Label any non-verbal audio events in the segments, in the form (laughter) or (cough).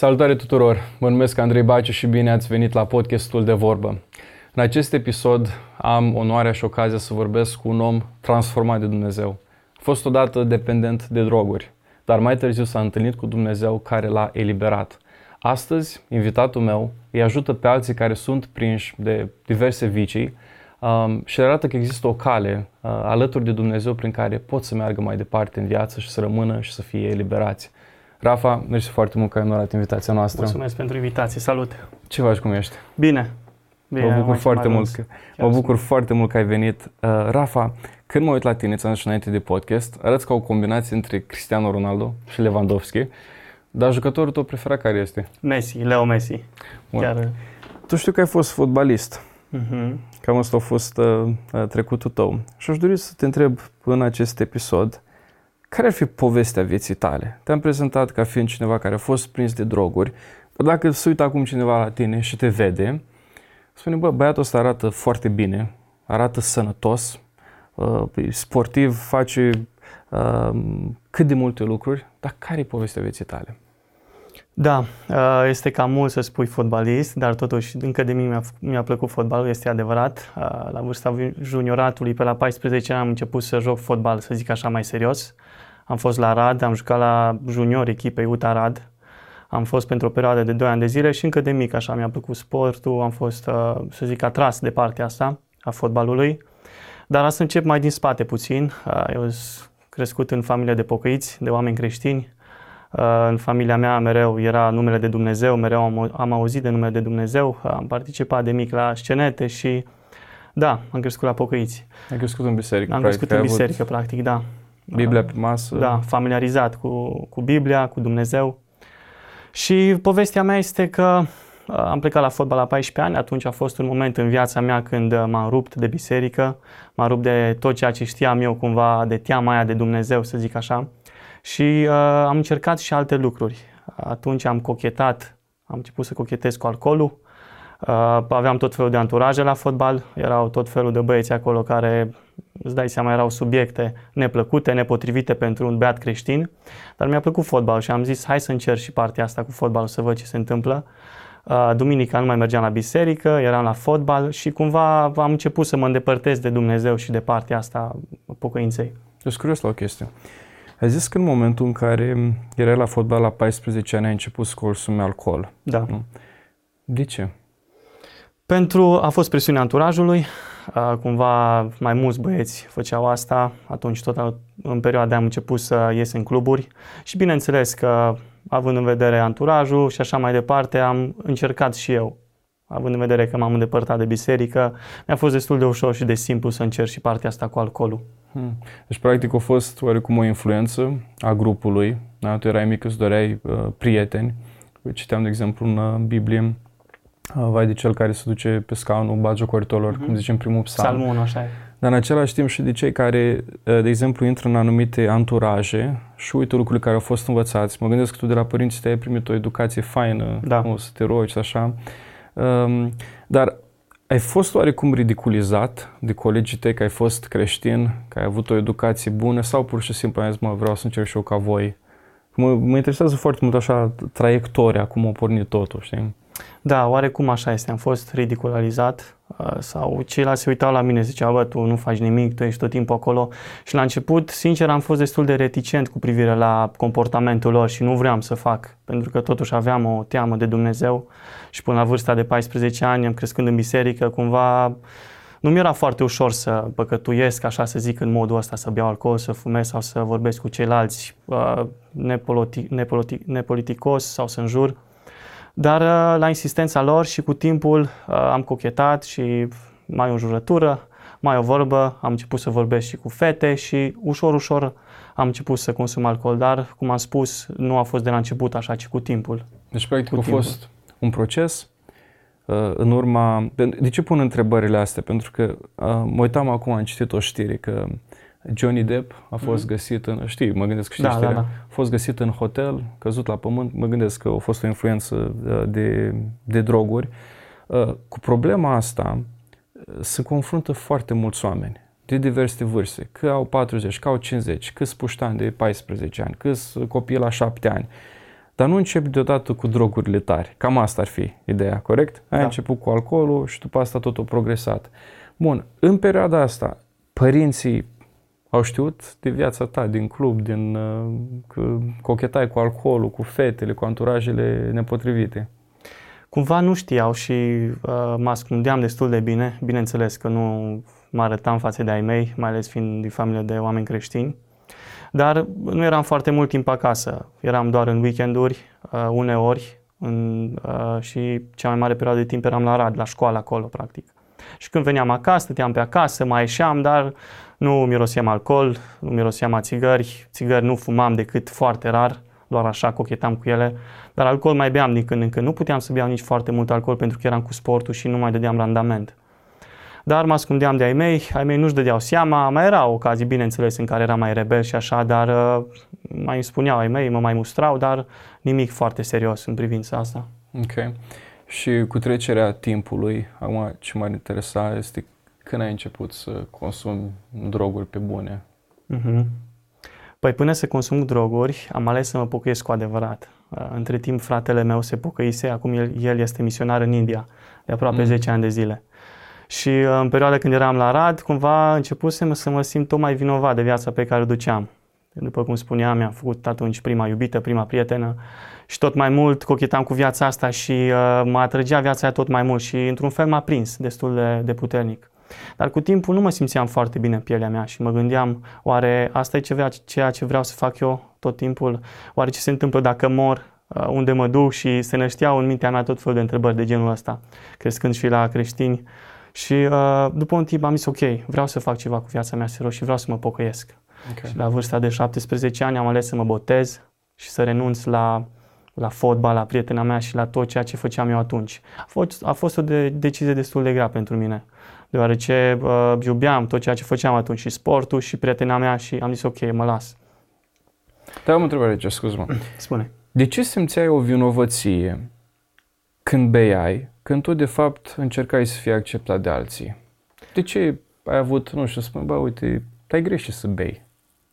Salutare tuturor! Mă numesc Andrei Baciu și bine ați venit la podcastul de vorbă. În acest episod am onoarea și ocazia să vorbesc cu un om transformat de Dumnezeu. A fost odată dependent de droguri, dar mai târziu s-a întâlnit cu Dumnezeu care l-a eliberat. Astăzi, invitatul meu îi ajută pe alții care sunt prinși de diverse vicii um, și arată că există o cale uh, alături de Dumnezeu prin care pot să meargă mai departe în viață și să rămână și să fie eliberați. Rafa, mersi foarte mult că ai onorat invitația noastră. Mulțumesc pentru invitație, salut! Ce faci, cum ești? Bine. Bine, mă bucur foarte mult că, mă bucur sunt. foarte mult că ai venit. Uh, Rafa, când mă uit la tine, ți-am zis și înainte de podcast, arăți ca o combinație între Cristiano Ronaldo și Lewandowski, dar jucătorul tău preferat care este? Messi, Leo Messi. Bun. Chiar, Tu știu că ai fost fotbalist. uh-huh. Cam asta a fost uh, uh, trecutul tău. Și aș dori să te întreb în acest episod, care ar fi povestea vieții tale? Te-am prezentat ca fiind cineva care a fost prins de droguri, dar dacă se uită acum cineva la tine și te vede, spune, bă, băiatul ăsta arată foarte bine, arată sănătos, uh, e sportiv, face uh, cât de multe lucruri, dar care e povestea vieții tale? Da, uh, este cam mult să spui fotbalist, dar totuși încă de mine mi-a, mi-a plăcut fotbalul, este adevărat. Uh, La vârsta junioratului, pe la 14 ani, am început să joc fotbal, să zic așa, mai serios. Am fost la Rad, am jucat la junior echipei UTA Rad. Am fost pentru o perioadă de 2 ani de zile și încă de mic așa mi-a plăcut sportul, am fost, uh, să zic, atras de partea asta a fotbalului. Dar asta încep mai din spate puțin. Uh, Eu sunt crescut în familie de pocăiți, de oameni creștini. Uh, În familia mea mereu era numele de Dumnezeu, mereu am, am auzit de numele de Dumnezeu, am participat de mic la scenete și da, am crescut la pocăiți. Ai crescut în biserică, Am practic, crescut în ai avut biserică, practic, da. Biblia pe masă. Da, familiarizat cu, cu Biblia, cu Dumnezeu. Și povestea mea este că uh, am plecat la fotbal la 14 ani, atunci a fost un moment în viața mea când uh, m-am rupt de biserică, m-am rupt de tot ceea ce știam eu cumva, de teama aia de Dumnezeu, să zic așa. Și uh, am încercat și alte lucruri. Atunci am cochetat, am început să cochetez cu alcoolul, uh, aveam tot felul de anturaje la fotbal, erau tot felul de băieți acolo care, îți dai seama, erau subiecte neplăcute, nepotrivite pentru un beat creștin, dar mi-a plăcut fotbal și am zis hai să încerc și partea asta cu fotbalul să văd ce se întâmplă. Uh, Duminica nu mai mergeam la biserică, eram la fotbal și cumva am început să mă îndepărtez de Dumnezeu și de partea asta a pocăinței. Eu sunt curios la o chestie. Ai zis că în momentul în care erai la fotbal la 14 ani ai început să consumi alcool. Da. Nu. De ce? Pentru a fost presiunea anturajului, uh, cumva mai mulți băieți făceau asta, atunci tot în perioada am început să ies în cluburi și bineînțeles că având în vedere anturajul și așa mai departe, am încercat și eu, având în vedere că m-am îndepărtat de biserică, mi-a fost destul de ușor și de simplu să încerc și partea asta cu alcoolul. Hmm. Deci, practic, a fost oarecum o influență a grupului. Da? Tu erai mic, îți doreai uh, prieteni. Eu citeam, de exemplu, în uh, Biblie, uh, vai de cel care se duce pe scaunul bagiocoritorilor, mm-hmm. cum zicem primul psalm. Salmul 1, așa e. Dar în același timp și de cei care, uh, de exemplu, intră în anumite anturaje și uită lucrurile care au fost învățați. Mă gândesc că tu de la părinții tăi ai primit o educație faină, Da. nu, să te rogi, așa. Um, dar ai fost oarecum ridiculizat de colegii tăi că ai fost creștin, că ai avut o educație bună sau pur și simplu ai zis, mă, vreau să încerc și eu ca voi? Mă, mă interesează foarte mult așa traiectoria, cum a pornit totul, știi? Da, oarecum așa este. Am fost ridicularizat uh, sau ceilalți se uitau la mine, ziceau, bă, tu nu faci nimic, tu ești tot timpul acolo. Și la început, sincer, am fost destul de reticent cu privire la comportamentul lor și nu vreau să fac, pentru că totuși aveam o teamă de Dumnezeu și până la vârsta de 14 ani, am crescând în biserică, cumva nu mi-era foarte ușor să păcătuiesc, așa să zic, în modul ăsta, să beau alcool, să fumez sau să vorbesc cu ceilalți uh, nepoliti- nepoliti- nepoliticos sau să înjur. Dar uh, la insistența lor și cu timpul uh, am cochetat și mai o jurătură, mai o vorbă, am început să vorbesc și cu fete și ușor, ușor am început să consum alcool, dar, cum am spus, nu a fost de la început așa, ci cu timpul. Deci, practic, Cu a timpul. fost un proces uh, în urma... De ce pun întrebările astea? Pentru că uh, mă uitam acum, am citit o știre că Johnny Depp a fost găsit în... Știi, mă gândesc că știi Mhm. Da, da, știrea. da. A fost găsit în hotel, căzut la pământ. Mă gândesc că a fost o influență uh, de, de droguri. Uh, Cu problema asta uh, se confruntă foarte mulți oameni de diverse vârste, că au 40, că au 50, câți puștani de 14 ani, câți copii la 7 ani. dar nu începi deodată cu drogurile tari. Cam asta ar fi ideea, corect? Ai Da. început cu alcoolul și după asta totul a progresat. Bun, în perioada asta, părinții au știut de viața ta, din club, din uh, că cochetai cu alcoolul, cu fetele, cu anturajele nepotrivite. Cumva nu știau și uh, mă ascundeam destul de bine. Bineînțeles că nu mă arătam față de ai mei, mai ales fiind din familie de oameni creștini. Dar nu eram foarte mult timp acasă. Eram doar în weekenduri, uh, uneori, în, uh, și cea mai mare perioadă de timp eram la rad, la școală acolo, practic. Și când veneam acasă, stăteam pe acasă, mai ieșeam, dar nu miroseam alcool, nu miroseam a țigări. Țigări nu fumam decât foarte rar, doar așa cochetam cu ele. Dar alcool mai beam din când în când. Nu puteam să beau nici foarte mult alcool pentru că eram cu sportul și nu mai dădeam randament. Dar mă ascundeam de ai mei, ai mei nu-și dădeau seama, mai erau ocazii, bineînțeles, în care eram mai rebel și așa, dar uh, mai îmi spuneau ai mei, mă mai mustrau, dar nimic foarte serios în privința asta. Ok. Și cu trecerea timpului, acum ce m-ar interesa este când ai început să consumi droguri pe bune. Mhm. Păi până să consum droguri, am ales să mă pocăiesc cu adevărat. Uh, Între timp, fratele meu se pocăise, acum el, el este misionar în India, de aproape Mm. 10 ani de zile. Și uh, în perioada când eram la Rad, cumva începusem să mă simt tot mai vinovat de viața pe care o duceam. După cum spuneam, mi-am făcut atunci prima iubită, prima prietenă și tot mai mult cochetam cu viața asta și uh, mă atrăgea viața aia tot mai mult și într-un fel m-a prins destul de, de puternic. Dar cu timpul nu mă simțeam foarte bine în pielea mea și mă gândeam, oare asta e ceva, ceea ce vreau să fac eu tot timpul? Oare ce se întâmplă dacă mor? Uh, Unde mă duc? Și se nășteau în mintea mea tot felul de întrebări de genul ăsta, crescând și la creștini. Și uh, după un timp am zis, ok, vreau să fac ceva cu viața mea serios și vreau să mă pocăiesc. Ok. Și la vârsta de 17 ani am ales să mă botez și să renunț la, la fotbal, la prietena mea și la tot ceea ce făceam eu atunci. A fost, a fost o de, decizie destul de grea pentru mine, deoarece uh, iubeam tot ceea ce făceam atunci, și sportul și prietena mea și am zis ok, mă las. Dar am o întrebare aici, scuz-mă. (clears throat) Spune. De ce simțeai o vinovăție când beai, când tu de fapt încercai să fii acceptat de alții? De ce ai avut, nu știu, spune, bă, uite, ai greșit să bei?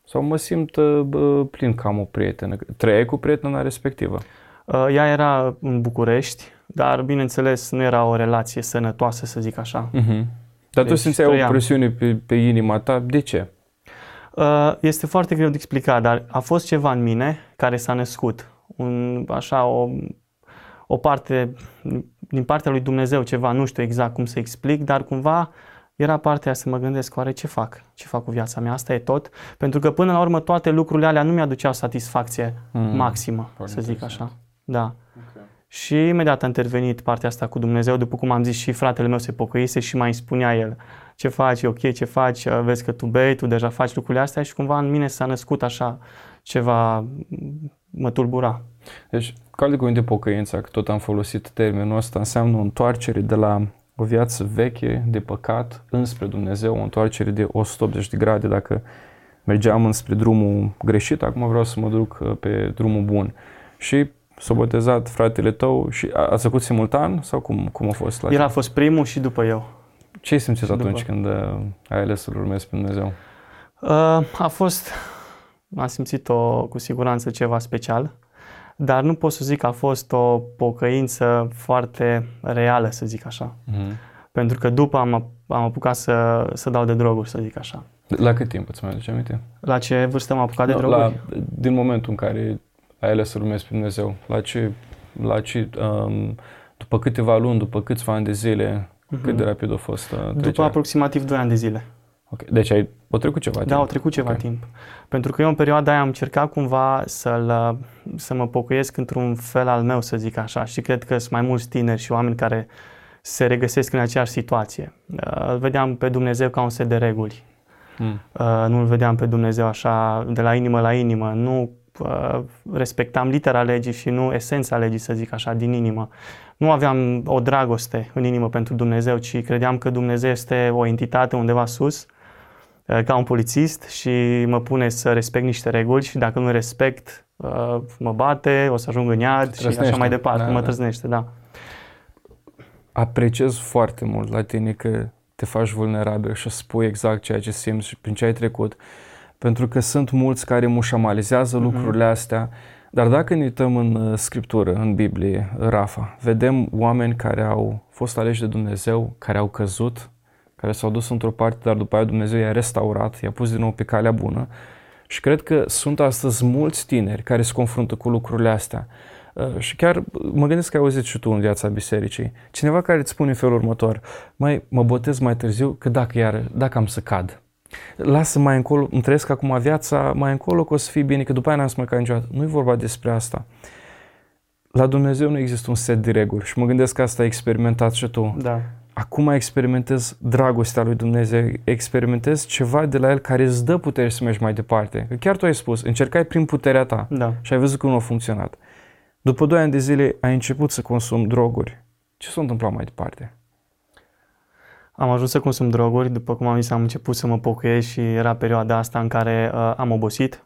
Sau mă simt uh, bă, plin că am o prietenă. Trăiai cu prietena respectivă. Uh, ea era în București, dar bineînțeles nu era o relație sănătoasă, să zic așa. Uh-huh. Dar tu Deci simțeai o trăiam. presiune pe, pe inima ta. De ce? Uh, Este foarte greu de explicat, dar a fost ceva în mine care s-a născut. Un, așa, o, o parte din partea lui Dumnezeu, ceva, nu știu exact cum să explic, dar cumva era partea aia să mă gândesc, oare ce fac? Ce fac cu viața mea? Asta e tot? Pentru că până la urmă toate lucrurile alea nu mi-aduceau satisfacție Mm. maximă, Foarte să zic interesant. așa. Da. Și imediat a intervenit partea asta cu Dumnezeu, după cum am zis și fratele meu se pocăise și mai spunea el ce faci, e ok, ce faci, vezi că tu bei, tu deja faci lucrurile astea și cumva în mine s-a născut așa ceva, mă tulbura. Deci, cu alte cuvinte, pocăința, că tot am folosit termenul ăsta, înseamnă o întoarcere de la o viață veche de păcat înspre Dumnezeu, o întoarcere de 180 de grade. Dacă mergeam înspre drumul greșit, acum vreau să mă duc uh, pe drumul bun. Și s-a botezat fratele tău și a, ați făcut simultan sau cum, cum a fost la El a fost primul și după eu. Ce ai simțit și după. atunci când uh, ai ales să-L urmezi pe Dumnezeu? Uh, a fost, am simțit-o cu siguranță ceva special, dar nu pot să zic că a fost o pocăință foarte reală, să zic așa. Mm-hmm. Pentru că după am, am apucat să, să dau de droguri, să zic așa. La cât timp îți mai aduce aminte? La ce vârstă am apucat de Nu, droguri? la, din momentul în care ai ales să urmezi pe Dumnezeu, la ce, la ce um, după câteva luni, după câțiva ani de zile, Mhm. cât de rapid a fost uh, După trecerea? aproximativ 2 ani de zile. Ok. Deci ai, o trecut ceva Da, timp. au trecut ceva Ok. timp. Pentru că eu în perioada aia am încercat cumva să-l, să mă pocăiesc într-un fel al meu, să zic așa. Și cred că sunt mai mulți tineri și oameni care se regăsesc în aceeași situație. Uh, Îl vedeam pe Dumnezeu ca un set de reguli. Mm. Uh, Nu îl vedeam pe Dumnezeu așa de la inimă la inimă. Nu uh, respectam litera legii și nu esența legii, să zic așa, din inimă. Nu aveam o dragoste în inimă pentru Dumnezeu, ci credeam că Dumnezeu este o entitate undeva sus, uh, ca un polițist și mă pune să respect niște reguli și dacă nu respect, uh, mă bate, o să ajung în iad și așa trăsnește. mai departe. Da, mă da. trăznește, da. Apreciez foarte mult la tine că te faci vulnerabil și spui exact ceea ce simți și prin ce ai trecut. Pentru că sunt mulți care mușamalizează Mhm. lucrurile astea, Dar dacă ne uităm în uh, Scriptură, în Biblie, Rafa, vedem oameni care au fost aleși de Dumnezeu, care au căzut, care s-au dus într-o parte, dar după aia Dumnezeu i-a restaurat, i-a pus din nou pe calea bună. Și cred că sunt astăzi mulți tineri care se confruntă cu lucrurile astea. Uh, și chiar mă gândesc că ai auzit și tu în viața bisericii. Cineva care îți spune în felul următor, mai mă botez mai târziu, că dacă, iar, dacă am să cad. Lasă mai încolo, îmi trăiesc acum viața, mai încolo că o să fie bine, că după aia n-am să mă ca niciodată. Nu e vorba despre asta. La Dumnezeu nu există un set de reguli și mă gândesc că asta ai experimentat și tu. Da. Acum experimentez dragostea lui Dumnezeu, experimentez ceva de la El care îți dă putere să mergi mai departe. Că chiar tu ai spus, încercai prin puterea ta Da. și ai văzut că nu a funcționat. După 2 ani de zile ai început să consumi droguri. Ce s-a întâmplat mai departe? Am ajuns să consum droguri, după cum am zis, am început să mă pocăiesc și era perioada asta în care uh, am obosit.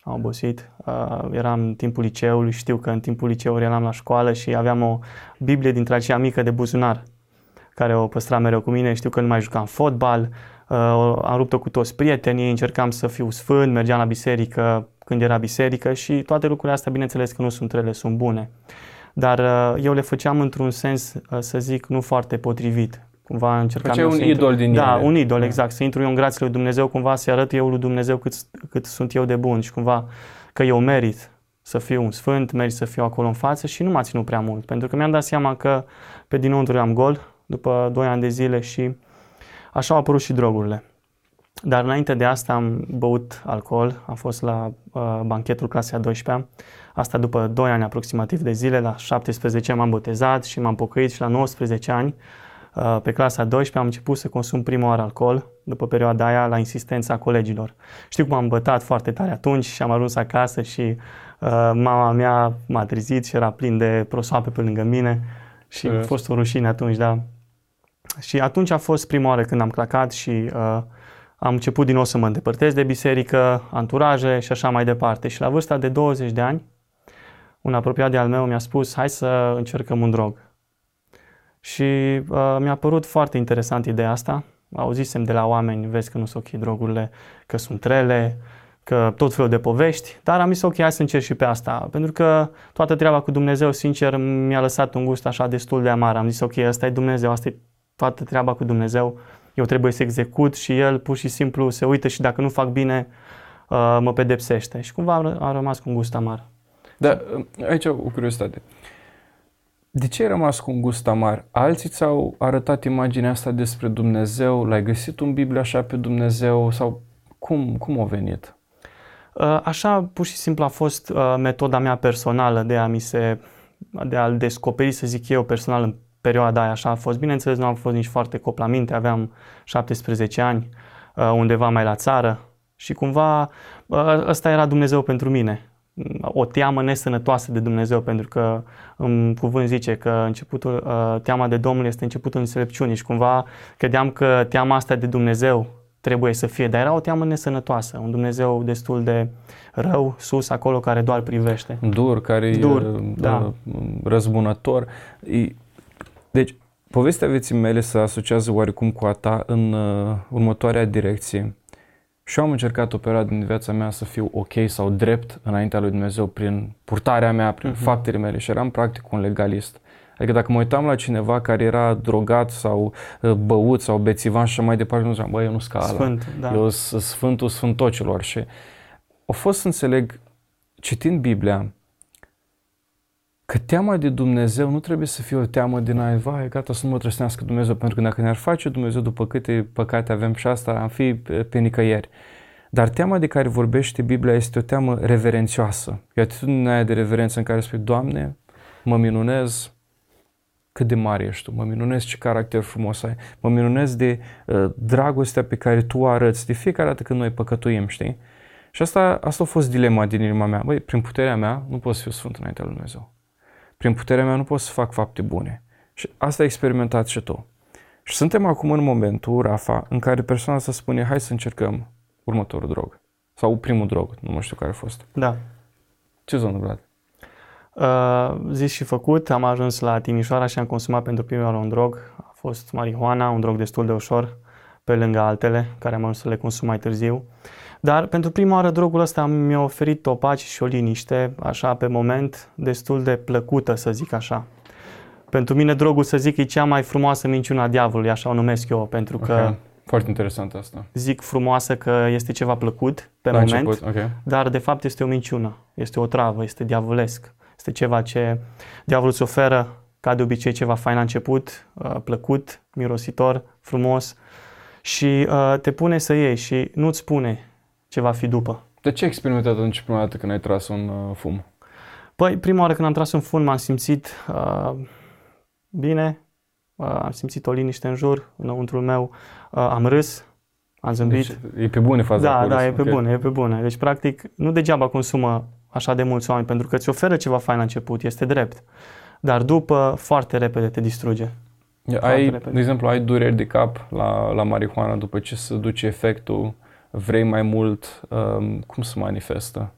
Am obosit. Uh, eram în timpul liceului, știu că în timpul liceului eram la școală și aveam o Biblie dintre aceea mică de buzunar, care o păstram mereu cu mine. Știu că nu mai jucam fotbal, uh, am rupt-o cu toți prietenii, încercam să fiu sfânt, mergeam la biserică când era biserică și toate lucrurile astea, bineînțeles că nu sunt rele, sunt bune. Dar uh, eu le făceam într-un sens, uh, să zic, nu foarte potrivit. Cumva încercam Făceai eu un să intru- idol din Da, ele. un idol, Da. exact. Să intru eu în grațiile lui Dumnezeu, cumva să arăt eu lui Dumnezeu cât, cât sunt eu de bun și cumva că eu merit să fiu un sfânt, merit să fiu acolo în față și nu m-a ținut prea mult. Pentru că mi-am dat seama că pe dinăuntru am gol după 2 ani de zile și așa au apărut și drogurile. Dar înainte de asta am băut alcool, am fost la uh, banchetul clasei a 12 Asta după 2 ani aproximativ de zile, la 17 m-am botezat și m-am pocăit și la 19 ani, uh, pe clasa a 12 am început să consum prima oară alcool, după perioada aia, la insistența colegilor. Știu cum am bătat foarte tare atunci și am ajuns acasă și uh, mama mea m-a trezit și era plin de prosoape pe lângă mine și a Serios? fost o rușine atunci, da. Și atunci a fost prima oară când am clacat și uh, am început din nou să mă îndepărtez de biserică, anturaje și așa mai departe. Și la vârsta de 20 de ani, un apropiat de al meu mi-a spus, hai să încercăm un drog. Și uh, mi-a părut foarte interesant ideea asta. Auzisem de la oameni, vezi că nu sunt ok drogurile, că sunt rele, că tot felul de povești, dar am zis ok, hai să încerc și pe asta, pentru că toată treaba cu Dumnezeu, sincer, mi-a lăsat un gust așa destul de amar. Am zis ok, asta e Dumnezeu, asta e toată treaba cu Dumnezeu, eu trebuie să execut și El pur și simplu se uită și dacă nu fac bine, uh, mă pedepsește. Și cumva am, ră- am rămas cu un gust amar. Dar aici o curiozitate. De ce ai rămas cu un gust amar? Alții ți-au arătat imaginea asta despre Dumnezeu? L-ai găsit în Biblie așa pe Dumnezeu? Sau cum, cum a venit? Uh, Așa, pur și simplu a fost uh, metoda mea personală de a mi se, de a-l descoperi, să zic eu, personal în perioada aia. Așa a fost. Bineînțeles, nu am fost nici foarte copla minte, aveam 17 ani, uh, undeva mai la țară și cumva uh, ăsta era Dumnezeu pentru mine. O teamă nesănătoasă de Dumnezeu, pentru că în cuvânt zice că începutul, uh, teama de Domnul este începutul înțelepciunii și cumva credeam că teama asta de Dumnezeu trebuie să fie, dar era o teamă nesănătoasă, un Dumnezeu destul de rău, sus, acolo, care doar privește. Dur, care Dur, e da. răzbunător. E, deci, povestea vieții mele se asociază oarecum cu a ta în uh, următoarea direcție. Și eu am încercat o perioadă din viața mea să fiu ok sau drept înaintea lui Dumnezeu prin purtarea mea, prin Mhm. faptele mele și eram practic un legalist. Adică dacă mă uitam la cineva care era drogat sau uh, băut sau bețivan și așa mai departe, nu ziceam, bă, eu nu scala. Sfânt, da. Eu sunt Sfântul Sfântocilor și a fost să înțeleg, citind Biblia, că teama de Dumnezeu nu trebuie să fie o teamă din ai, vai, gata să nu mă trăsnească Dumnezeu, pentru că dacă ne-ar face Dumnezeu după câte păcate avem și asta, am fi pe, pe nicăieri. Dar teama de care vorbește Biblia este o teamă reverențioasă. E atitudinea aia de reverență în care spui, Doamne, mă minunez cât de mare ești tu, mă minunez ce caracter frumos ai, mă minunez de uh, dragostea pe care tu o arăți de fiecare dată când noi păcătuim, știi? Și asta, asta a fost dilema din inima mea. Băi, prin puterea mea nu pot să fiu sfânt înaintea lui Dumnezeu. Prin puterea mea nu pot să fac fapte bune. Și asta ai experimentat și tu. Și suntem acum în momentul, Rafa, în care persoana să spune, hai să încercăm următorul drog. Sau primul drog, nu mai știu care a fost. Da. Ce s-a întâmplat? Uh, zis și făcut, am ajuns la Timișoara și am consumat pentru prima oară un drog. A fost marihuana, un drog destul de ușor, pe lângă altele, care am ajuns să le consum mai târziu. Dar pentru prima oară drogul ăsta mi-a oferit o pace și o liniște, așa pe moment, destul de plăcută, să zic așa. Pentru mine drogul, să zic, e cea mai frumoasă minciună a diavolului, așa o numesc eu, pentru că Ok. Foarte interesant asta. zic frumoasă că este ceva plăcut pe La moment, început, ok. dar de fapt este o minciună, este o travă, este diavolesc. Este ceva ce diavolul îți oferă, ca de obicei, ceva fain la început, uh, plăcut, mirositor, frumos și uh, te pune să iei și nu-ți spune ce va fi după. De ce ai experimentat atunci prima dată când ai tras un uh, fum? Păi, prima oară când am tras un fund m-am simțit uh, bine, uh, am simțit o liniște în jur, înăuntrul meu, uh, am râs, am zâmbit. Deci, e pe bune faza Da, cu da, râsul, e pe ok. bune, e pe bune. Deci, practic, nu degeaba consumă așa de mulți oameni, pentru că îți oferă ceva fain la început, este drept. Dar după, foarte repede te distruge. Ai, repede. de exemplu, ai dureri de cap la, la marihuana după ce se duce efectul, vrei mai mult, um, cum se manifestă?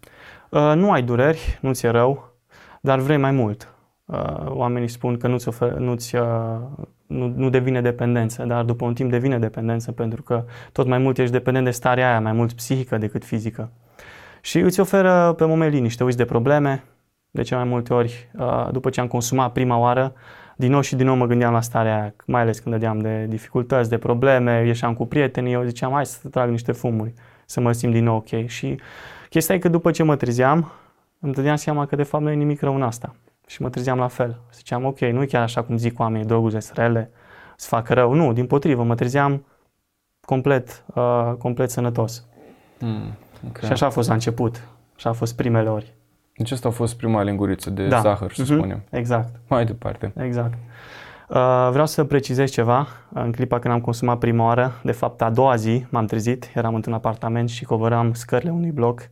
Uh, nu ai dureri, nu ți-e rău, dar vrei mai mult. Uh, oamenii spun că nu-ți, ofer, nu-ți uh, nu, nu devine dependență, dar după un timp devine dependență pentru că tot mai mult ești dependent de starea aia, mai mult psihică decât fizică. Și îți oferă pe moment liniște, uiți de probleme, de ce mai multe ori, uh, după ce am consumat prima oară, din nou și din nou mă gândeam la starea aia, mai ales când dădeam de dificultăți, de probleme, ieșeam cu prietenii, eu ziceam, hai să trag niște fumuri, să mă simt din nou ok. Și chestia e că după ce mă trezeam, îmi dădeam seama că de fapt nu e nimic rău în asta. Și mă trezeam la fel. Ziceam, ok, nu e chiar așa cum zic oamenii, drogurile sunt rele, îți fac rău. Nu, din potrivă, mă trezeam complet, uh, complet sănătos. Hmm, ok. Și așa a fost la început. Așa a fost primele ori. Deci asta a fost prima linguriță de Da. zahăr, să Mhm. spunem. Exact, Mai departe. exact. Uh, vreau să precizez ceva. În clipa când am consumat prima oară, de fapt a doua zi m-am trezit, eram într-un apartament și coboram scările unui bloc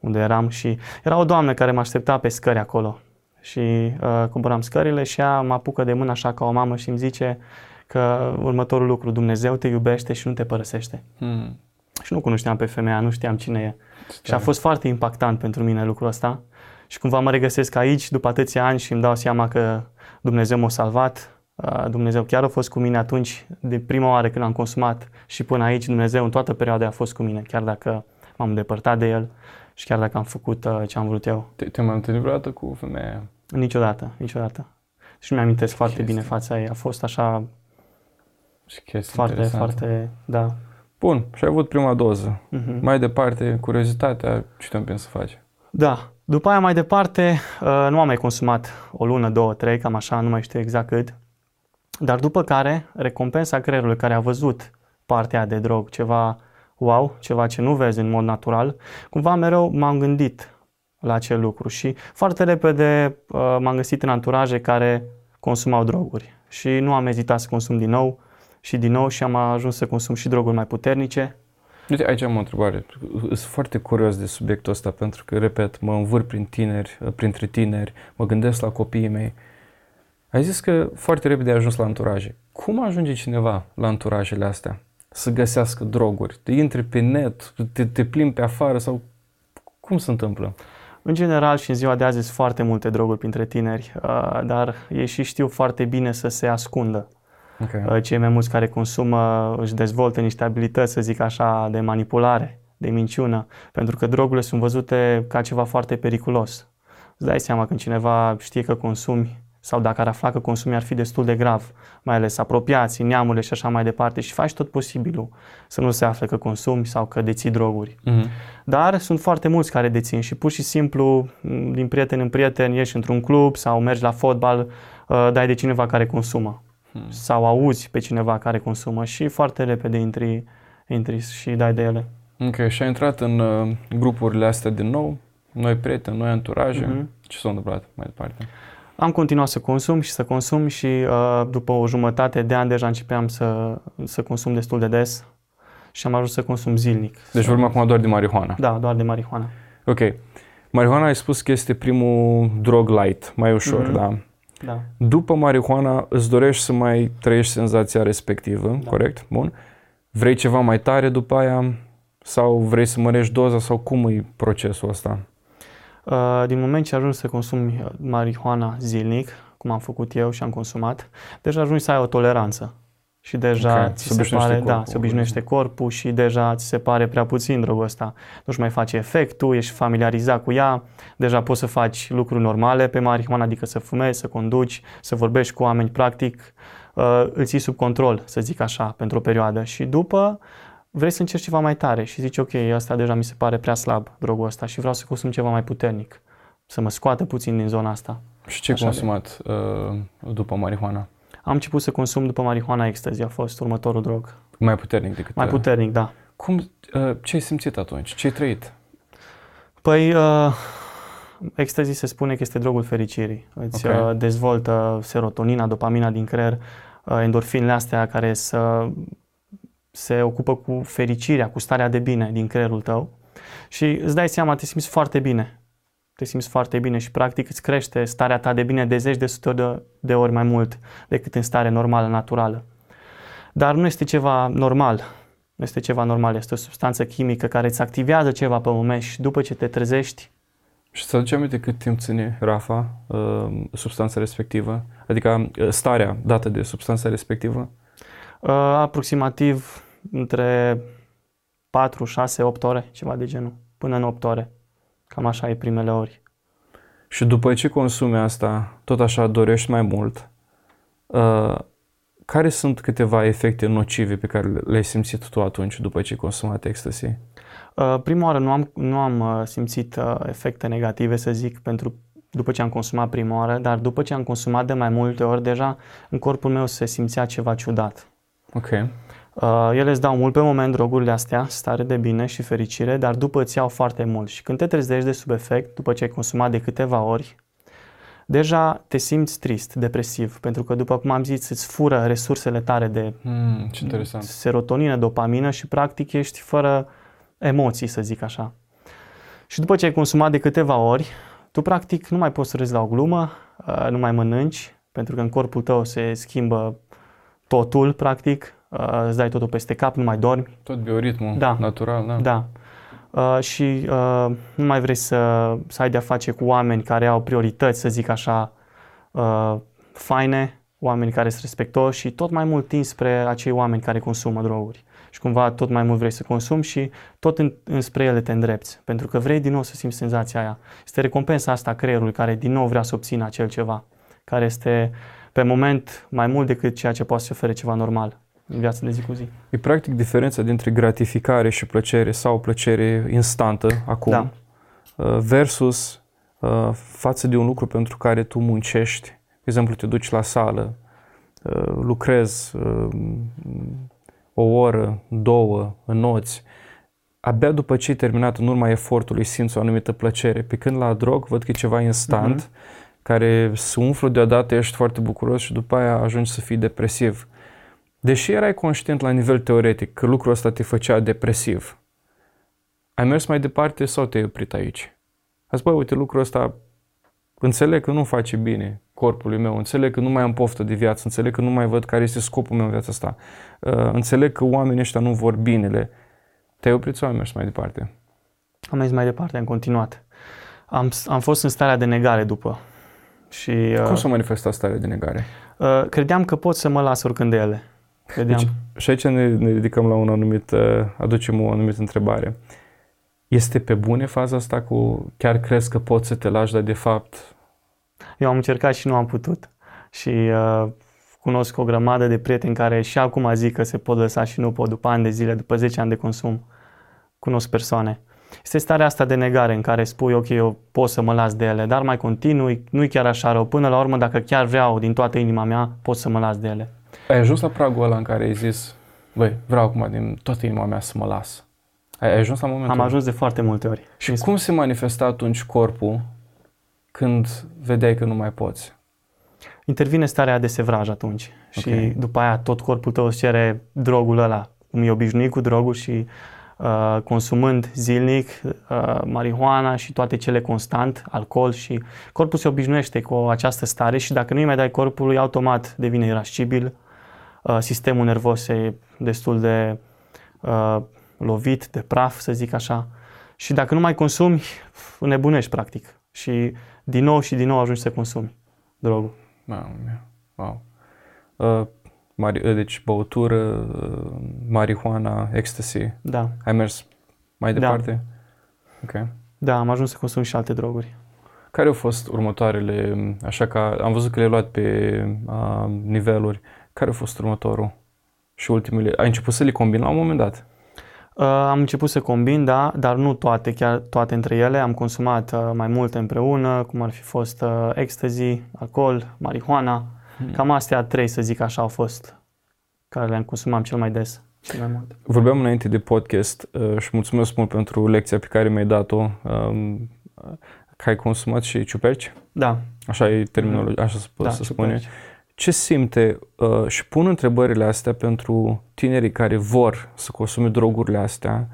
unde eram și era o doamnă care mă aștepta pe scări acolo. Și uh, coboram scările și ea mă apucă de mână așa ca o mamă și îmi zice că următorul lucru, Dumnezeu te iubește și nu te părăsește. Hmm. Și nu cunoșteam pe femeia, nu știam cine e. Și a fost foarte impactant pentru mine lucrul ăsta. Și cumva mă regăsesc aici după atâția ani și îmi dau seama că Dumnezeu m-a salvat. Uh, Dumnezeu chiar a fost cu mine atunci, de prima oară când am consumat și până aici Dumnezeu în toată perioada a fost cu mine, chiar dacă m-am îndepărtat de El și chiar dacă am făcut uh, ce am vrut eu. Te, te-ai mai întâlnit vreodată cu femeia aia? Niciodată, niciodată. Și nu mi-amintesc foarte chestie. bine fața ei. A fost așa Și chestii foarte, interesante. foarte, da. Bun, și ai avut prima doză. Mhm. Mai departe, curiozitatea, ce te împins să faci? Da. După aia mai departe, uh, nu am mai consumat o lună, două, trei, cam așa, nu mai știu exact cât. Dar după care, recompensa creierului care a văzut partea aia de drog, ceva wow, ceva ce nu vezi în mod natural, cumva mereu m-am gândit la acel lucru și foarte repede uh, m-am găsit în anturaje care consumau droguri și nu am ezitat să consum din nou și din nou și am ajuns să consum și droguri mai puternice. Uite, aici am o întrebare. Sunt foarte curios de subiectul ăsta pentru că, repet, mă învâr prin tineri, printre tineri, mă gândesc la copiii mei. Ai zis că foarte repede ai ajuns la anturaje. Cum ajunge cineva la anturajele astea? Să găsească droguri? Te intri pe net, te, te plimbi pe afară sau cum se întâmplă? În general și în ziua de azi sunt foarte multe droguri printre tineri, uh, dar ei și știu foarte bine să se ascundă. Okay. Uh, Cei mai mulți care consumă își dezvoltă niște abilități, să zic așa, de manipulare, de minciună, pentru că drogurile sunt văzute ca ceva foarte periculos. Îți dai seama când cineva știe că consumi sau dacă ar afla că consumi ar fi destul de grav, mai ales apropiații, neamurile și așa mai departe și faci tot posibilul să nu se afle că consumi sau că deții droguri. Mm-hmm. Dar sunt foarte mulți care dețin și pur și simplu, m, din prieten în prieten, ieși într-un club sau mergi la fotbal, uh, dai de cineva care consumă. Hmm. Sau auzi pe cineva care consumă și foarte repede intri, intri și dai de ele. Ok, și ai intrat în uh, grupurile astea din nou, noi prieteni, noi anturaje. Mhm. Ce s-a întâmplat mai departe? Am continuat să consum și să consum și uh, după o jumătate de ani deja începeam să, să consum destul de des și am ajuns să consum zilnic. Deci Să- vorbim acum doar de marihuana. Da, doar de marihuana. Ok. Marihuana ai spus că este primul drog light, mai ușor, Mhm. da? Da. După marihuana îți dorești să mai trăiești senzația respectivă, Da. corect? Bun. Vrei ceva mai tare după aia? Sau vrei să mărești doza? Sau cum e procesul ăsta? Uh, din moment ce ajungi să consumi uh, marihuana zilnic, cum am făcut eu și am consumat, deja ajungi să ai o toleranță. Și deja Ok, ți se se, obișnuiește pare, da, corpul. se obișnuiește corpul și deja ți se pare prea puțin drogul ăsta. Nu-și mai face efectul, ești familiarizat cu ea, deja poți să faci lucruri normale pe marihuana, adică să fumezi, să conduci, să vorbești cu oameni, practic uh, îl ții sub control, să zic așa, pentru o perioadă și după vrei să încerci ceva mai tare și zici ok, asta deja mi se pare prea slab, drogul ăsta și vreau să consum ceva mai puternic, să mă scoată puțin din zona asta. Și ce ai Așa de. consumat uh, după marihuana? Am început să consum după marihuana ecstasy, a fost următorul drog. Mai puternic decât... Mai uh, puternic, da. Cum, uh, ce ai simțit atunci? Ce ai trăit? Păi, uh, ecstasy se spune că este drogul fericirii. Îți Ok. uh, dezvoltă serotonina, dopamina din creier, uh, endorfinele astea care să, se ocupă cu fericirea, cu starea de bine din creierul tău și îți dai seama, te simți foarte bine. Te simți foarte bine și practic îți crește starea ta de bine de zeci de sute de, de ori mai mult decât în stare normală, naturală. Dar nu este ceva normal. Nu este ceva normal, este o substanță chimică care îți activează ceva pe moment și după ce te trezești, Și să aduce aminte cât timp ține Rafa uh, substanța respectivă? Adică uh, starea dată de substanța respectivă? Uh, aproximativ între 4, 6, 8 ore, ceva de genul, până în 8 ore. Cam așa e primele ori. Și după ce consumi asta, tot așa dorești mai mult, uh, care sunt câteva efecte nocive pe care le-ai simțit tu atunci după ce ai consumat ecstasy? Uh, prima oară nu am, nu am uh, simțit uh, efecte negative, să zic, pentru după ce am consumat prima oară, dar după ce am consumat de mai multe ori, deja în corpul meu se simțea ceva ciudat. Ok. Uh, ele îți dau mult pe moment drogurile astea, stare de bine și fericire, dar după îți iau foarte mult. Și când te trezești de sub efect, după ce ai consumat de câteva ori, deja te simți trist, depresiv, pentru că, după cum am zis, îți fură resursele tare de Mm, ce interesant. serotonină, dopamină și practic ești fără emoții, să zic așa. Și după ce ai consumat de câteva ori, tu practic nu mai poți să râzi la o glumă, uh, nu mai mănânci, pentru că în corpul tău se schimbă totul, practic, uh, îți dai totul peste cap, nu mai dormi, Tot bioritmul Da. natural, da? da. Uh, și uh, nu mai vrei să, să ai de-a face cu oameni care au priorități, să zic așa, uh, faine, oameni care sunt respectoși și tot mai mult tin spre acei oameni care consumă droguri. Și cumva tot mai mult vrei să consumi și tot în, înspre ele te îndrepți, pentru că vrei din nou să simți senzația aia. Este recompensa asta a creierului care din nou vrea să obțină acel ceva, care este pe moment mai mult decât ceea ce poate să ofere ceva normal în viața de zi cu zi. E practic diferența dintre gratificare și plăcere sau plăcere instantă acum Da. uh, versus uh, față de un lucru pentru care tu muncești. De exemplu, te duci la sală, uh, lucrezi uh, o oră, două, înnoți. Abia după ce ai terminat în urma efortului simți o anumită plăcere. Pe când la drog văd că e ceva instant care se umflă deodată, ești foarte bucuros și după aia ajungi să fii depresiv. Deși erai conștient la nivel teoretic că lucrul ăsta te făcea depresiv, ai mers mai departe sau te-ai oprit aici? Azi, băi, uite, lucrul ăsta înțeleg că nu face bine corpului meu, înțeleg că nu mai am poftă de viață, înțeleg că nu mai văd care este scopul meu în viața asta, uh, înțeleg că oamenii ăștia nu vor binele. Te-ai oprit sau ai mers mai departe? Am mers mai departe, am continuat. Am, am fost în starea de negare după. Și uh, Cum s-a manifestat starea de negare? uh, credeam că pot să mă las oricând de ele. Credeam. Deci, și aici ne, ne ridicăm la un anumit, uh, aducem o anumită întrebare. Este pe bune faza asta cu chiar crezi că poți să te lași, dar de fapt Eu am încercat și nu am putut. Și uh, cunosc o grămadă de prieteni care și acum zic că se pot lăsa și nu pot după ani de zile, după 10 ani de consum. Cunosc persoane. Este starea asta de negare în care spui, ok, eu pot să mă las de ele, dar mai continui, nu-i chiar așa rău. Până la urmă, dacă chiar vreau din toată inima mea, pot să mă las de ele. Ai ajuns la pragul ăla în care ai zis, băi, vreau acum din toată inima mea să mă las. Ai, ai ajuns la momentul Am ăla? ajuns de foarte multe ori. Și cum se manifesta atunci corpul când vedeai că nu mai poți? Intervine starea de sevraj atunci și Ok. după aia tot corpul tău îți cere drogul ăla, cum e obișnuit cu drogul și uh, consumând zilnic uh, marihuana și toate cele constant, alcool și corpul se obișnuiește cu această stare și dacă nu îi mai dai corpului, automat devine irascibil, uh, sistemul nervos e destul de uh, lovit, de praf, să zic așa. Și dacă nu mai consumi, nebunești practic și din nou și din nou ajungi să consumi drogul. Mamă mea, wow. Uh, Mari, deci băutură, marihuana, ecstasy. Da. Ai mers mai Da. departe? Ok. Da, am ajuns să consum și alte droguri. Care au fost următoarele, așa că am văzut că le-ai luat pe a, niveluri, care a fost următorul și ultimele? Ai început să le combini la un moment dat? Uh, am început să combin, da, dar nu toate, chiar toate între ele. Am consumat uh, mai multe împreună, cum ar fi fost uh, ecstasy, alcool, marihuana. Hmm. Cam astea trei, să zic așa, au fost care le-am consumat cel mai des. Cel mai mult. Vorbeam înainte de podcast uh, și mulțumesc mult pentru lecția pe care mi-ai dat-o, um, că ai consumat și ciuperci? Da, Așa e terminologia, așa se, da, se spune. ciuperci. Ce simte uh, și pun întrebările astea pentru tinerii care vor să consume drogurile astea,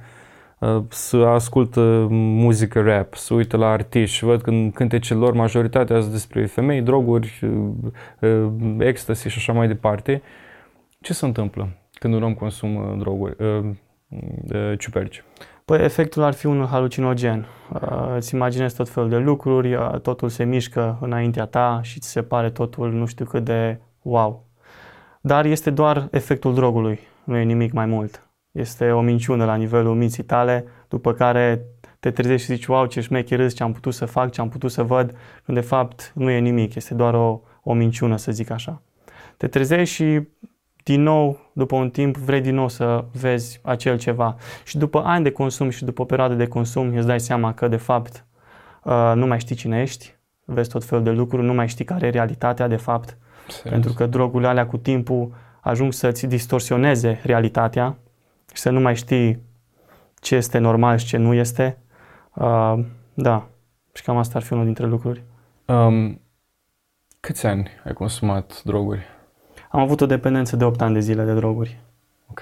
uh, să ascultă muzică rap, să uită la artiști și văd că în cântecele lor majoritatea sunt despre femei, droguri, uh, uh, ecstasy și așa mai departe. Ce se întâmplă când un om consumă droguri, uh, uh, ciuperci? Păi efectul ar fi unul halucinogen. Uh, îți imaginezi tot felul de lucruri, uh, totul se mișcă înaintea ta și ți se pare totul nu știu cât de wow. Dar este doar efectul drogului, nu e nimic mai mult. Este o minciună la nivelul minții tale, după care te trezești și zici, wow, ce șmecher râs, ce am putut să fac, ce am putut să văd, când de fapt nu e nimic, este doar o, o minciună, să zic așa. Te trezești și din nou, după un timp, vrei din nou să vezi acel ceva. Și după ani de consum și după o perioadă de consum, îți dai seama că, de fapt, uh, nu mai știi cine ești, vezi tot felul de lucruri, nu mai știi care e realitatea, de fapt, pentru că drogurile alea cu timpul ajung să-ți distorsioneze realitatea și să nu mai știi ce este normal și ce nu este. Uh, da, și cam asta ar fi unul dintre lucruri. Um, câți ani ai consumat droguri? Am avut o dependență de 8 ani de zile de droguri. Ok.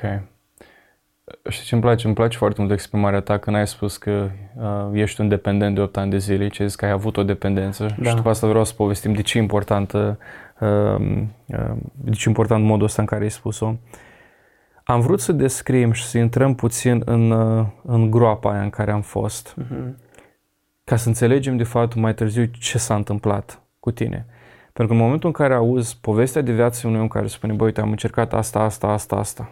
Știi ce îmi place? Îmi place foarte mult exprimarea ta când ai spus că uh, ești un dependent de 8 ani de zile, ce ai zis că ai avut o dependență Da. și după asta vreau să povestim de ce e importantă, uh, uh, de ce e important modul ăsta în care ai spus-o. Am vrut să descriem și să intrăm puțin în, uh, în groapa aia în care am fost, Mhm. ca să înțelegem de fapt mai târziu ce s-a întâmplat cu tine. Pentru că în momentul în care auzi povestea de viață unui om care spune, băi, uite, am încercat asta, asta, asta, asta,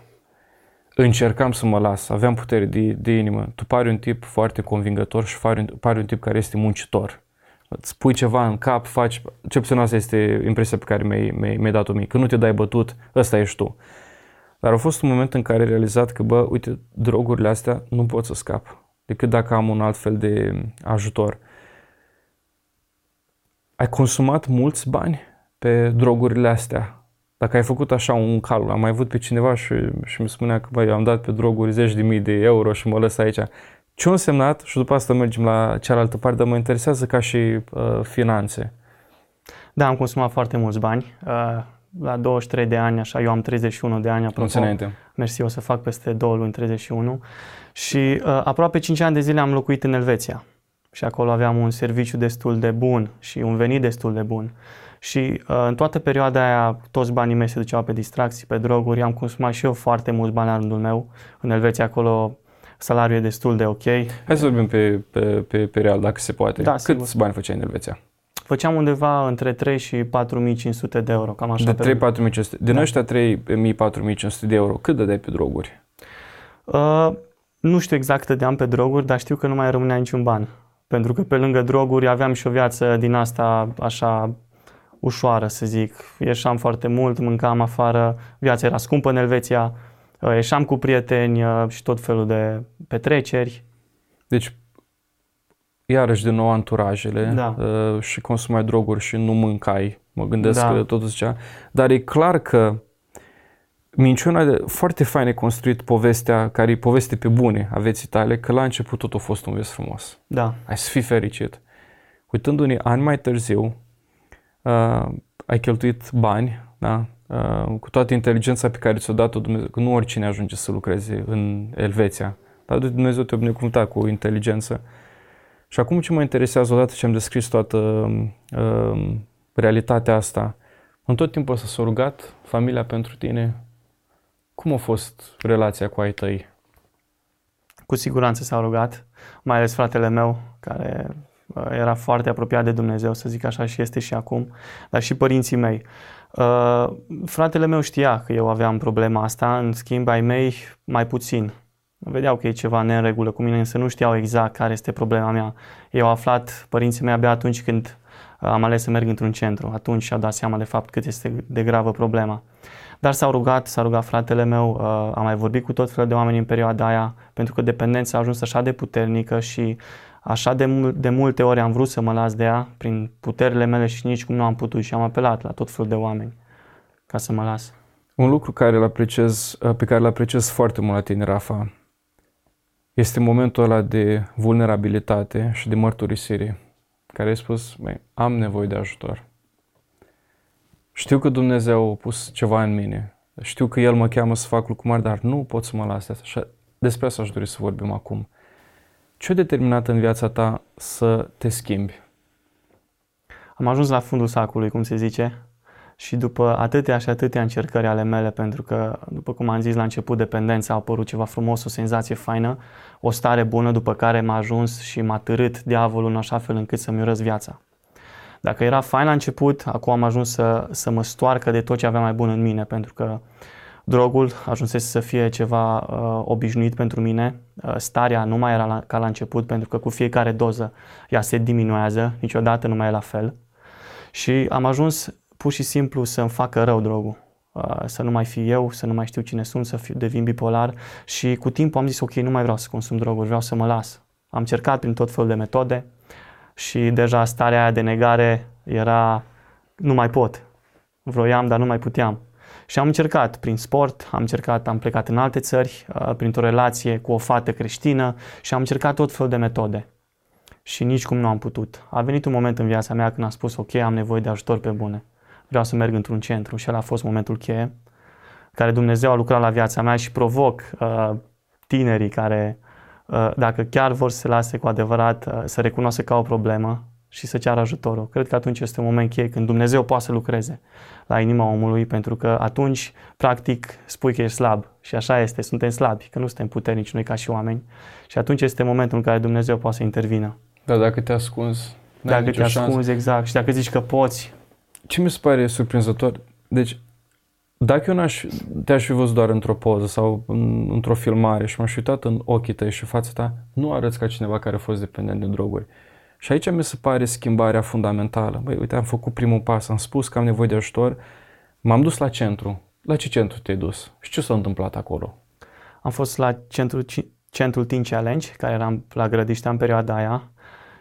încercam să mă las, aveam putere de, de inimă. Tu pari un tip foarte convingător și pari, un- pari un tip care este muncitor. Îți pui ceva în cap, faci... Ce puțin asta este impresia pe care mi-ai, mi-ai, mi-ai dat-o mie. Că nu te dai bătut, ăsta ești tu. Dar a fost un moment în care ai realizat că, bă, uite, drogurile astea nu pot să scap. Decât dacă am un alt fel de ajutor. Ai consumat mulți bani pe drogurile astea dacă ai făcut așa un calcul, am mai avut pe cineva și, și mi spunea că băi, eu am dat pe droguri zeci de mii de euro și mă lăs aici. Ce a însemnat, și după asta mergem la cealaltă parte, dar mă interesează ca și uh, finanțe. Da, am consumat foarte mulți bani. Uh, la 23 de ani, așa, eu am 31 de ani apropo. Mulți înainte. Mersi, o să fac peste două luni 31. Și uh, aproape 5 ani de zile am locuit în Elveția. Și acolo aveam un serviciu destul de bun și un venit destul de bun. Și uh, în toată perioada aia, toți banii mei se duceau pe distracții, pe droguri. Am consumat și eu foarte mulți bani la rândul meu. În Elveția acolo salariul e destul de ok. Hai să vorbim pe, pe, pe, pe real, dacă se poate. Da, Câți sigur. bani făceai în Elveția? Făceam undeva între 3 și 4500 de euro, cam așa. De pe 3 4500 Din Da. ăștia 3 4500 de euro, cât dădeai pe droguri? Uh, nu știu exact cât dădeam pe droguri, dar știu că nu mai rămânea niciun ban. Pentru că pe lângă droguri aveam și o viață din asta așa ușoară, să zic. Ieșeam foarte mult, mâncam afară, viața era scumpă în Elveția, uh, ieșeam cu prieteni uh, și tot felul de petreceri. Deci, iarăși de nou anturajele Da. uh, și consumai droguri și nu mâncai. Mă gândesc Da. că totul zicea. Dar e clar că minciuna de, foarte fain e construit povestea, care e poveste pe bune a vieții tale, că la început tot a fost un vis frumos. Da, Ai să fii fericit. Uitându-ne ani mai târziu, uh, ai cheltuit bani, da? uh, cu toată inteligența pe care ți-o dat-o Dumnezeu, că nu oricine ajunge să lucreze în Elveția, dar Dumnezeu te-a binecuvântat cu inteligență. Și acum ce mă interesează, odată ce am descris toată uh, realitatea asta, în tot timpul ăsta s-a rugat familia pentru tine? Cum a fost relația cu ai tăi? cu siguranță s-au rugat, mai ales fratele meu, care uh, era foarte apropiat de Dumnezeu, să zic așa, și este și acum, dar și părinții mei. Uh, fratele meu știa că eu aveam problema asta, în schimb ai mei mai puțin. Vedeau că e ceva neregulă cu mine, însă nu știau exact care este problema mea. Eu au aflat părinții mei abia atunci când am ales să merg într-un centru. Atunci și-au dat seama de fapt cât este de gravă problema. Dar s-au rugat, s-a rugat fratele meu, uh, am mai vorbit cu tot felul de oameni în perioada aia, pentru că dependența a ajuns așa de puternică și așa de, de multe ori am vrut să mă las de ea prin puterile mele și nici cum nu am putut și am apelat la tot felul de oameni ca să mă las. Un lucru care îl apreciez, uh, pe care îl apreciez foarte mult la tine, Rafa, este momentul ăla de vulnerabilitate și de mărturisire, care ai spus, am nevoie de ajutor. Știu că Dumnezeu a pus ceva în mine. Știu că El mă cheamă să fac lucruri mari, dar nu pot să mă las de asta. Și despre asta aș dori să vorbim acum. Ce-a determinat în viața ta să te schimbi? Am ajuns la fundul sacului, cum se zice, și după atâtea și atâtea încercări ale mele, pentru că, după cum am zis la început, dependența a apărut ceva frumos, o senzație faină, o stare bună, după care m-a ajuns și m-a târât diavolul în așa fel încât să-mi urăz viața. Dacă era fain la început, acum am ajuns să, să mă stoarcă de tot ce aveam mai bun în mine, pentru că drogul ajunsese să fie ceva uh, obișnuit pentru mine. Uh, starea nu mai era la, ca la început, pentru că cu fiecare doză ea se diminuează, niciodată nu mai e la fel. Și am ajuns pur și simplu să-mi facă rău drogul. Uh, să nu mai fiu eu, să nu mai știu cine sunt, să fiu, devin bipolar și cu timpul am zis ok, nu mai vreau să consum droguri, vreau să mă las. Am cercat prin tot felul de metode, și deja starea aia de negare era nu mai pot. Vroiam, dar nu mai puteam. Și am încercat prin sport, am încercat, am plecat în alte țări, uh, printr-o relație cu o fată creștină și am încercat tot felul de metode. Și nici cum nu am putut. A venit un moment în viața mea când am spus, ok, am nevoie de ajutor pe bune. Vreau să merg într-un centru și ăla a fost momentul cheie care Dumnezeu a lucrat la viața mea și provoc uh, tinerii care Uh, dacă chiar vor să se lase cu adevărat uh, să recunoască ca o problemă și să ceară ajutorul. Cred că atunci este un moment cheie când Dumnezeu poate să lucreze la inima omului, pentru că atunci, practic, spui că ești slab. Și așa este, suntem slabi, că nu suntem puternici noi ca și oameni. Și atunci este momentul în care Dumnezeu poate să intervină. Dar dacă te ascunzi, Dacă te ascunzi, exact. Și dacă zici că poți. Ce mi se pare surprinzător, deci dacă eu n-aș, te-aș fi văzut doar într-o poză sau în, într-o filmare și m-aș uitat în ochii tăi și fața ta, nu arăți ca cineva care a fost dependent de droguri. Și aici mi se pare schimbarea fundamentală. Băi, uite, am făcut primul pas, am spus că am nevoie de ajutor, m-am dus la centru. La ce centru te-ai dus? Și ce s-a întâmplat acolo? Am fost la centru, centrul Teen Challenge, care era la Grădiștea în perioada aia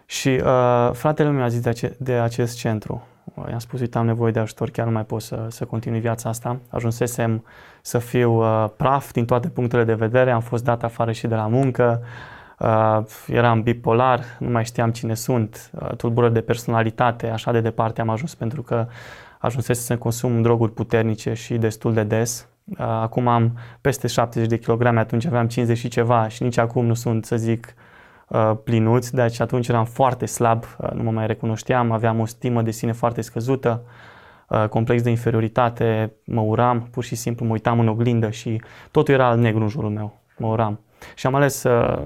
și uh, fratele meu a zis de, ace- de acest centru i-am spus, uite, am nevoie de ajutor, chiar nu mai pot să, să continui viața asta. Ajunsesem să fiu uh, praf din toate punctele de vedere, am fost dat afară și de la muncă, uh, eram bipolar, nu mai știam cine sunt, uh, tulburări de personalitate, așa de departe am ajuns pentru că ajunsesem să consum droguri puternice și destul de des. Uh, acum am peste 70 de kilograme, atunci aveam 50 și ceva și nici acum nu sunt, să zic, Uh, plinuți, deci atunci eram foarte slab, uh, nu mă mai recunoșteam, aveam o stimă de sine foarte scăzută, uh, complex de inferioritate, mă uram, pur și simplu mă uitam în oglindă și totul era negru în jurul meu, mă uram. Și am ales să,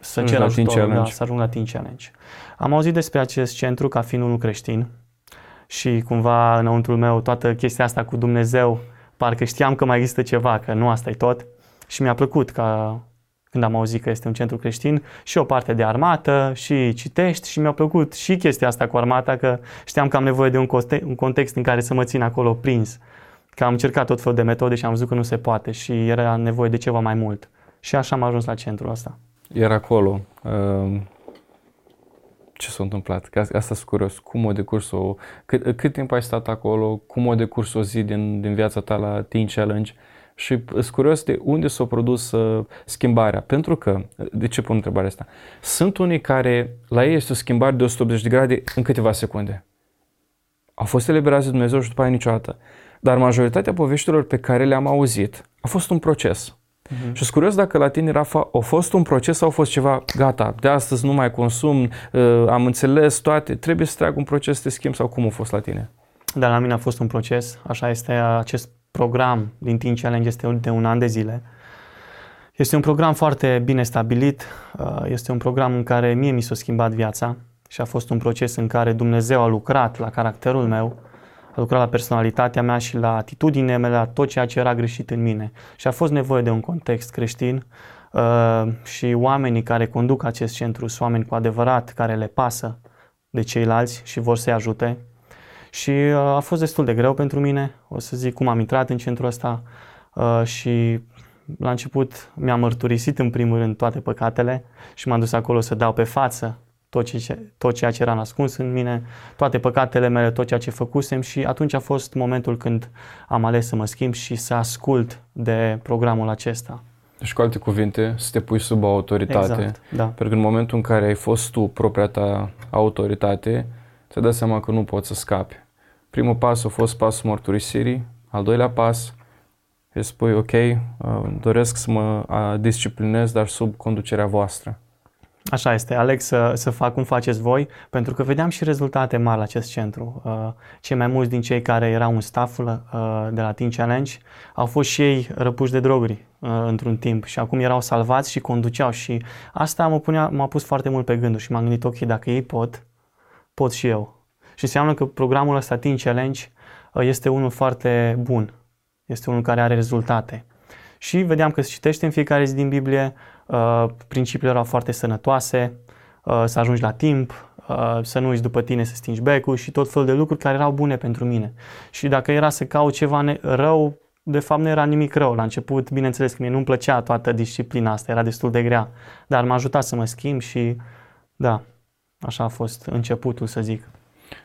să cer ajutor, da, să ajung la Teen Challenge. Am auzit despre acest centru ca fiind unul creștin și cumva înăuntrul meu toată chestia asta cu Dumnezeu, parcă știam că mai există ceva, că nu asta e tot și mi-a plăcut ca când am auzit că este un centru creștin, și o parte de armată, și citești și mi-a plăcut și chestia asta cu armata, că știam că am nevoie de un, coste- un context în care să mă țin acolo prins. Că am încercat tot felul de metode și am văzut că nu se poate și era nevoie de ceva mai mult. Și așa am ajuns la centrul ăsta. Era acolo. Uh, ce s-a întâmplat? Că asta sunt curios. Cum o decurs o... Cât, cât timp ai stat acolo? Cum o decurs o zi din, din viața ta la Teen Challenge? Și sunt curios de unde s-a produs uh, schimbarea. Pentru că, de ce pun întrebarea asta? Sunt unii care, la ei este o schimbare de 180 de grade în câteva secunde. Au fost eliberați de Dumnezeu și după aia niciodată. Dar majoritatea poveștilor pe care le-am auzit a fost un proces. Uh-huh. Și sunt curios dacă la tine, Rafa, a fost un proces sau a fost ceva, gata, de astăzi nu mai consum, uh, am înțeles toate, trebuie să trag un proces de schimb sau cum a fost la tine? Da, la mine a fost un proces, așa este acest program din Teen Challenge este de un an de zile. Este un program foarte bine stabilit, uh, este un program în care mie mi s-a schimbat viața și a fost un proces în care Dumnezeu a lucrat la caracterul meu, a lucrat la personalitatea mea și la atitudinile mele, la tot ceea ce era greșit în mine. Și a fost nevoie de un context creștin uh, și oamenii care conduc acest centru sunt oameni cu adevărat, care le pasă de ceilalți și vor să-i ajute. Și uh, a fost destul de greu pentru mine, o să zic cum am intrat în centrul ăsta uh, și la început mi-am mărturisit în primul rând toate păcatele și m-am dus acolo să dau pe față tot, ce, tot ceea ce era nascuns în mine, toate păcatele mele, tot ceea ce făcusem și atunci a fost momentul când am ales să mă schimb și să ascult de programul acesta. Deci, cu alte cuvinte, să te pui sub autoritate. Exact, da. Pentru că în momentul în care ai fost tu propria ta autoritate, ți dai seama că nu poți să scapi. Primul pas a fost pasul mărturisirii, al doilea pas, îi spui, ok, uh, doresc să mă disciplinez, dar sub conducerea voastră. Așa este, aleg să, să fac cum faceți voi, pentru că vedeam și rezultate mari la acest centru. Uh, cei mai mulți din cei care erau în stafful uh, de la Teen Challenge au fost și ei răpuși de droguri într-un timp și acum erau salvați și conduceau și asta mă punea, m-a pus foarte mult pe gânduri și m-am gândit, ok, dacă ei pot, pot și eu. Și înseamnă că programul ăsta Teen Challenge este unul foarte bun este unul care are rezultate. Și vedeam că se citește în fiecare zi din Biblie, uh, principiile erau foarte sănătoase, uh, să ajungi la timp, uh, să nu uiți după tine să stingi becul și tot felul de lucruri care erau bune pentru mine. Și dacă era să caut ceva rău, de fapt nu era nimic rău. La început, bineînțeles că mie nu-mi plăcea toată disciplina asta, era destul de grea, dar m-a ajutat să mă schimb și da, așa a fost începutul, să zic.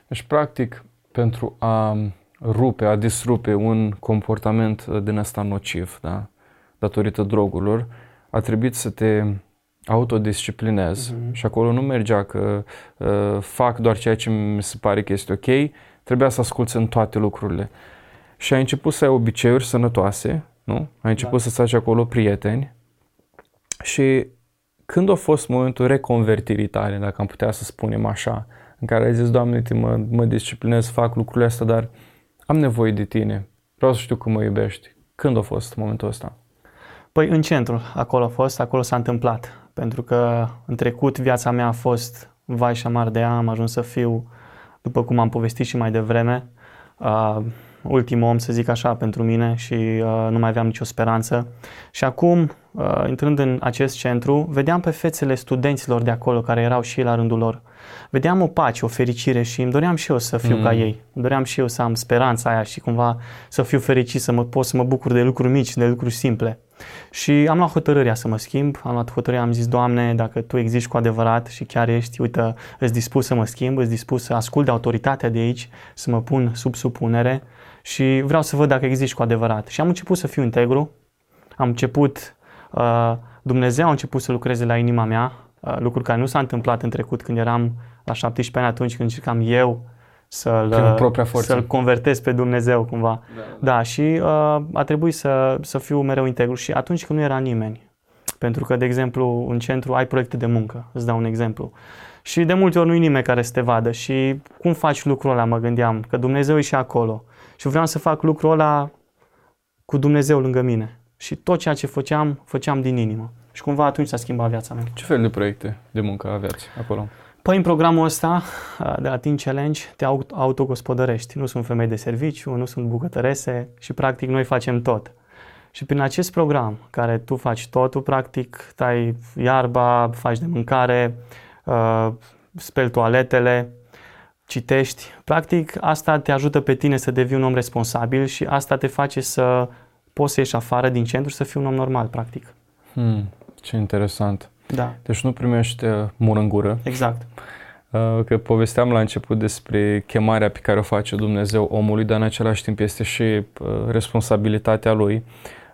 Deci, practic, pentru a rupe, a disrupe un comportament uh, din ăsta nociv, da? datorită drogurilor, a trebuit să te autodisciplinezi uh-huh. și acolo nu mergea că uh, fac doar ceea ce mi se pare că este ok, trebuia să asculți în toate lucrurile. Și ai început să ai obiceiuri sănătoase, nu? Ai început da. să faci acolo prieteni și când a fost momentul reconvertirii tale, dacă am putea să spunem așa, în care ai zis, Doamne, mă, mă disciplinez, fac lucrurile astea, dar am nevoie de tine, vreau să știu cum mă iubești. Când a fost momentul ăsta? Păi în centru, acolo a fost, acolo s-a întâmplat. Pentru că în trecut viața mea a fost vai și șamar de ea, am ajuns să fiu, după cum am povestit și mai devreme, uh, ultimul om, să zic așa, pentru mine și uh, nu mai aveam nicio speranță. Și acum, uh, intrând în acest centru, vedeam pe fețele studenților de acolo, care erau și ei la rândul lor, vedeam o pace, o fericire și îmi doream și eu să fiu mm. ca ei. Îmi doream și eu să am speranța aia și cumva să fiu fericit, să mă pot să mă bucur de lucruri mici, de lucruri simple. Și am luat hotărârea să mă schimb, am luat hotărârea, am zis, Doamne, dacă Tu existi cu adevărat și chiar ești, uite, îți dispus să mă schimb, îți dispus să ascult de autoritatea de aici, să mă pun sub supunere și vreau să văd dacă existi cu adevărat. Și am început să fiu integru, am început, uh, Dumnezeu a început să lucreze la inima mea, uh, lucruri care nu s-a întâmplat în trecut când eram la 17 ani atunci când încercam eu să-l, să-l convertez pe Dumnezeu cumva. Da, da. da și uh, a trebuit să, să fiu mereu integru și atunci când nu era nimeni. Pentru că, de exemplu, în centru ai proiecte de muncă, îți dau un exemplu. Și de multe ori nu e nimeni care să te vadă și cum faci lucrul ăla, mă gândeam, că Dumnezeu e și acolo. Și vreau să fac lucrul ăla cu Dumnezeu lângă mine. Și tot ceea ce făceam, făceam din inimă. Și cumva atunci s-a schimbat viața mea. Ce fel de proiecte de muncă aveți acolo? Păi în programul ăsta de la Teen Challenge te autogospodărești. Nu sunt femei de serviciu, nu sunt bucătărese și practic noi facem tot. Și prin acest program, care tu faci totul, practic, tai iarba, faci de mâncare, uh, speli toaletele, citești. Practic, asta te ajută pe tine să devii un om responsabil și asta te face să poți să ieși afară din centru și să fii un om normal, practic. Hmm, ce interesant. Da. Deci nu primești uh, mur în gură. Exact. Uh, că povesteam la început despre chemarea pe care o face Dumnezeu omului, dar în același timp este și uh, responsabilitatea lui.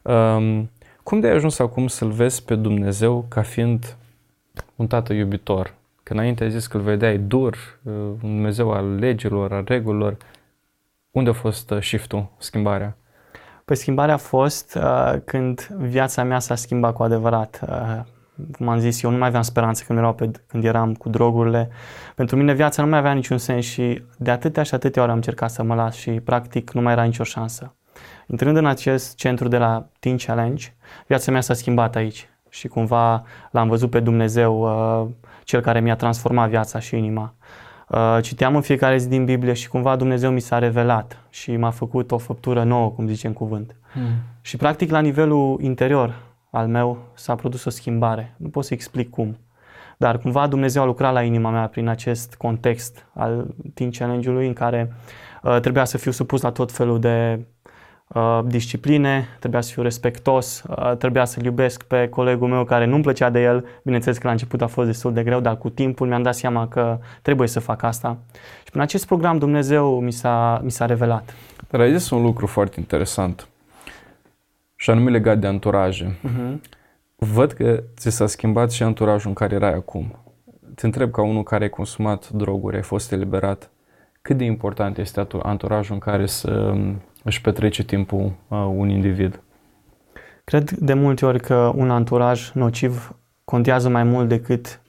Um, cum de ai ajuns acum să-L vezi pe Dumnezeu ca fiind un tată iubitor? Că înainte ai zis că îl vedeai dur, un Dumnezeu al legilor, al regulilor. Unde a fost shift-ul, schimbarea? Păi schimbarea a fost uh, când viața mea s-a schimbat cu adevărat. Uh, cum am zis, eu nu mai aveam speranță când, erau pe, când eram cu drogurile. Pentru mine viața nu mai avea niciun sens și de atâtea și atâtea ori am încercat să mă las și practic nu mai era nicio șansă. Intrând în acest centru de la Teen Challenge, viața mea s-a schimbat aici. și cumva l-am văzut pe Dumnezeu, uh, cel care mi-a transformat viața și inima. Uh, citeam în fiecare zi din Biblie și cumva Dumnezeu mi s-a revelat și m-a făcut o făptură nouă, cum zice în cuvânt. Hmm. Și practic la nivelul interior al meu s-a produs o schimbare. Nu pot să explic cum. Dar cumva Dumnezeu a lucrat la inima mea prin acest context al Teen Challenge-ului în care uh, trebuia să fiu supus la tot felul de uh, discipline, trebuia să fiu respectos, uh, trebuia să-l iubesc pe colegul meu care nu-mi plăcea de el. Bineînțeles că la început a fost destul de greu, dar cu timpul mi-am dat seama că trebuie să fac asta. Și prin acest program Dumnezeu mi s-a, mi s-a revelat. Dar ai zis un lucru foarte interesant și anume legat de anturaje. Uh-huh. Văd că ți s-a schimbat și anturajul în care erai acum. Te întreb ca unul care ai consumat droguri, ai fost eliberat, cât de important este anturajul în care să își petrece timpul uh, un individ? Cred de multe ori că un anturaj nociv contează mai mult decât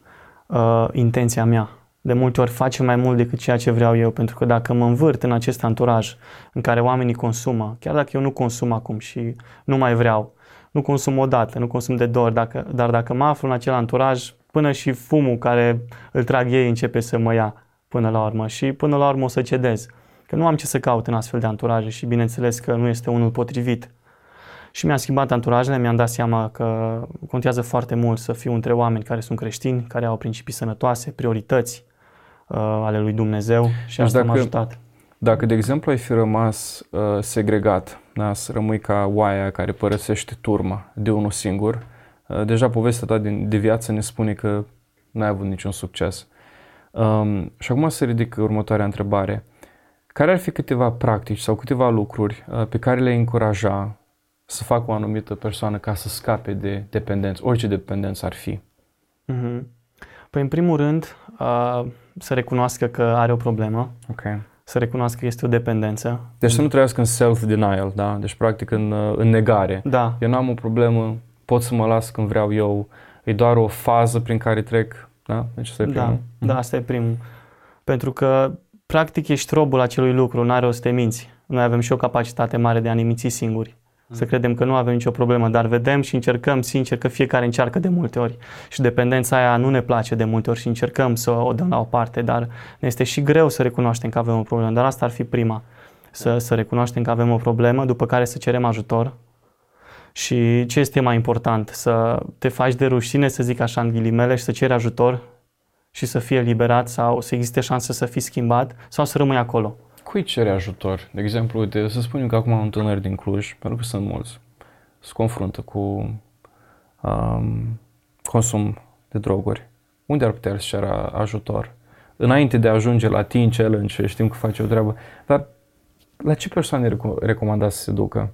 uh, intenția mea. De multe ori face mai mult decât ceea ce vreau eu, pentru că dacă mă învârt în acest anturaj în care oamenii consumă, chiar dacă eu nu consum acum și nu mai vreau, nu consum o dată, nu consum de două ori, dacă, dar dacă mă aflu în acel anturaj, până și fumul care îl trag ei începe să mă ia până la urmă și până la urmă o să cedez. Că nu am ce să caut în astfel de anturaje și bineînțeles că nu este unul potrivit. Și mi-am schimbat anturajele, mi-am dat seama că contează foarte mult să fiu între oameni care sunt creștini, care au principii sănătoase, priorități uh, ale lui Dumnezeu și deci asta dacă, m-a ajutat. Dacă, de exemplu, ai fi rămas uh, segregat, da, să rămâi ca oaia care părăsește turma de unul singur, uh, deja povestea ta de, de viață ne spune că n-ai avut niciun succes. Um, și acum să ridic următoarea întrebare. Care ar fi câteva practici sau câteva lucruri uh, pe care le încuraja să facă o anumită persoană ca să scape de dependență, orice dependență ar fi? Mm-hmm. Păi, în primul rând, uh, să recunoască că are o problemă. Okay. Să recunoască că este o dependență. Deci să nu trăiască în self-denial, da? Deci, practic, în, uh, în negare. Da. Eu nu am o problemă, pot să mă las când vreau eu, e doar o fază prin care trec, da? Deci asta e primul. Da, mm-hmm. da, asta e primul. Pentru că practic ești robul acelui lucru, nu are o să te minți. Noi avem și o capacitate mare de a ne minți singuri. Să credem că nu avem nicio problemă, dar vedem și încercăm sincer că fiecare încearcă de multe ori. Și dependența aia nu ne place de multe ori și încercăm să o dăm la o parte, dar ne este și greu să recunoaștem că avem o problemă. Dar asta ar fi prima. Să, să recunoaștem că avem o problemă, după care să cerem ajutor. Și ce este mai important? Să te faci de rușine, să zic așa în ghilimele, și să ceri ajutor și să fie eliberat sau să existe șansă să fii schimbat sau să rămâi acolo. Cui cere ajutor? De exemplu, uite, să spunem că acum un tânăr din Cluj, pentru că sunt mulți, se confruntă cu um, consum de droguri. Unde ar putea să ceară ajutor? Înainte de a ajunge la Teen Challenge, știm că face o treabă, dar la ce persoane recomandați să se ducă?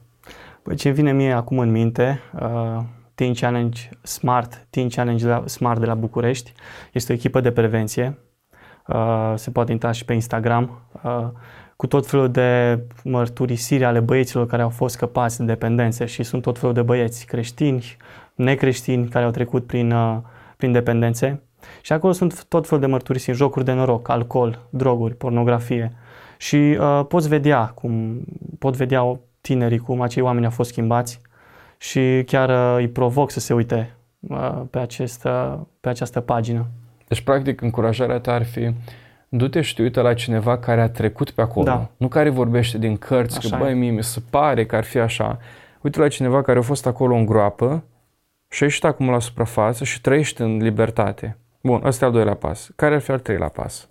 Păi ce vine mie acum în minte, uh, Teen Challenge Smart, Teen Challenge de la, Smart de la București. Este o echipă de prevenție. Uh, se poate intra și pe Instagram uh, cu tot felul de mărturisiri ale băieților care au fost scăpați de dependențe și sunt tot felul de băieți creștini, necreștini care au trecut prin, uh, prin dependențe. Și acolo sunt tot felul de mărturisiri, jocuri de noroc, alcool, droguri, pornografie. Și uh, poți vedea cum pot vedea tinerii cum acei oameni au fost schimbați și chiar uh, îi provoc să se uite uh, pe, acest, uh, pe această pagină. Deci, practic, încurajarea ta ar fi du-te și te uite la cineva care a trecut pe acolo, da. nu care vorbește din cărți, așa că băi, mie mi se pare că ar fi așa. Uite la cineva care a fost acolo în groapă și a ieșit acum la suprafață și trăiește în libertate. Bun, ăsta e al doilea pas. Care ar fi al treilea pas?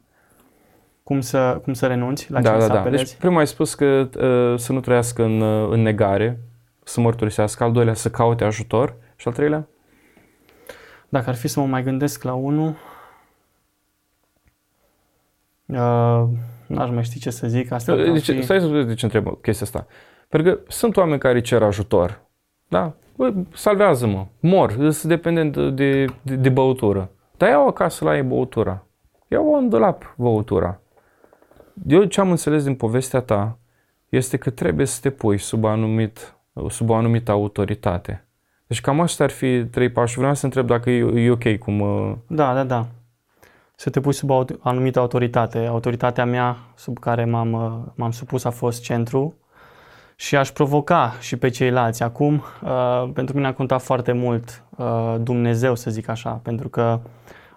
Cum să, cum să renunți la da, ce da, să da. Deci, primul ai spus că uh, să nu trăiască în, uh, în negare, să mărturisească, al doilea să caute ajutor și al treilea? Dacă ar fi să mă mai gândesc la unul, uh, n-aș mai ști ce să zic. Asta deci, fi... Stai să de ce întreb chestia asta. Pentru că sunt oameni care cer ajutor. Da? Bă, salvează-mă, mor, sunt dependent de, de, de băutură. Dar iau acasă la ei băutura. Iau în dulap băutura. Eu ce am înțeles din povestea ta este că trebuie să te pui sub anumit sub o anumită autoritate. Deci cam asta ar fi trei pași. Vreau să întreb dacă e, e ok cum... Uh, da, da, da. Să te pui sub o anumită autoritate. Autoritatea mea sub care m-am, uh, m-am supus a fost centru și aș provoca și pe ceilalți. Acum, uh, pentru mine a contat foarte mult uh, Dumnezeu, să zic așa, pentru că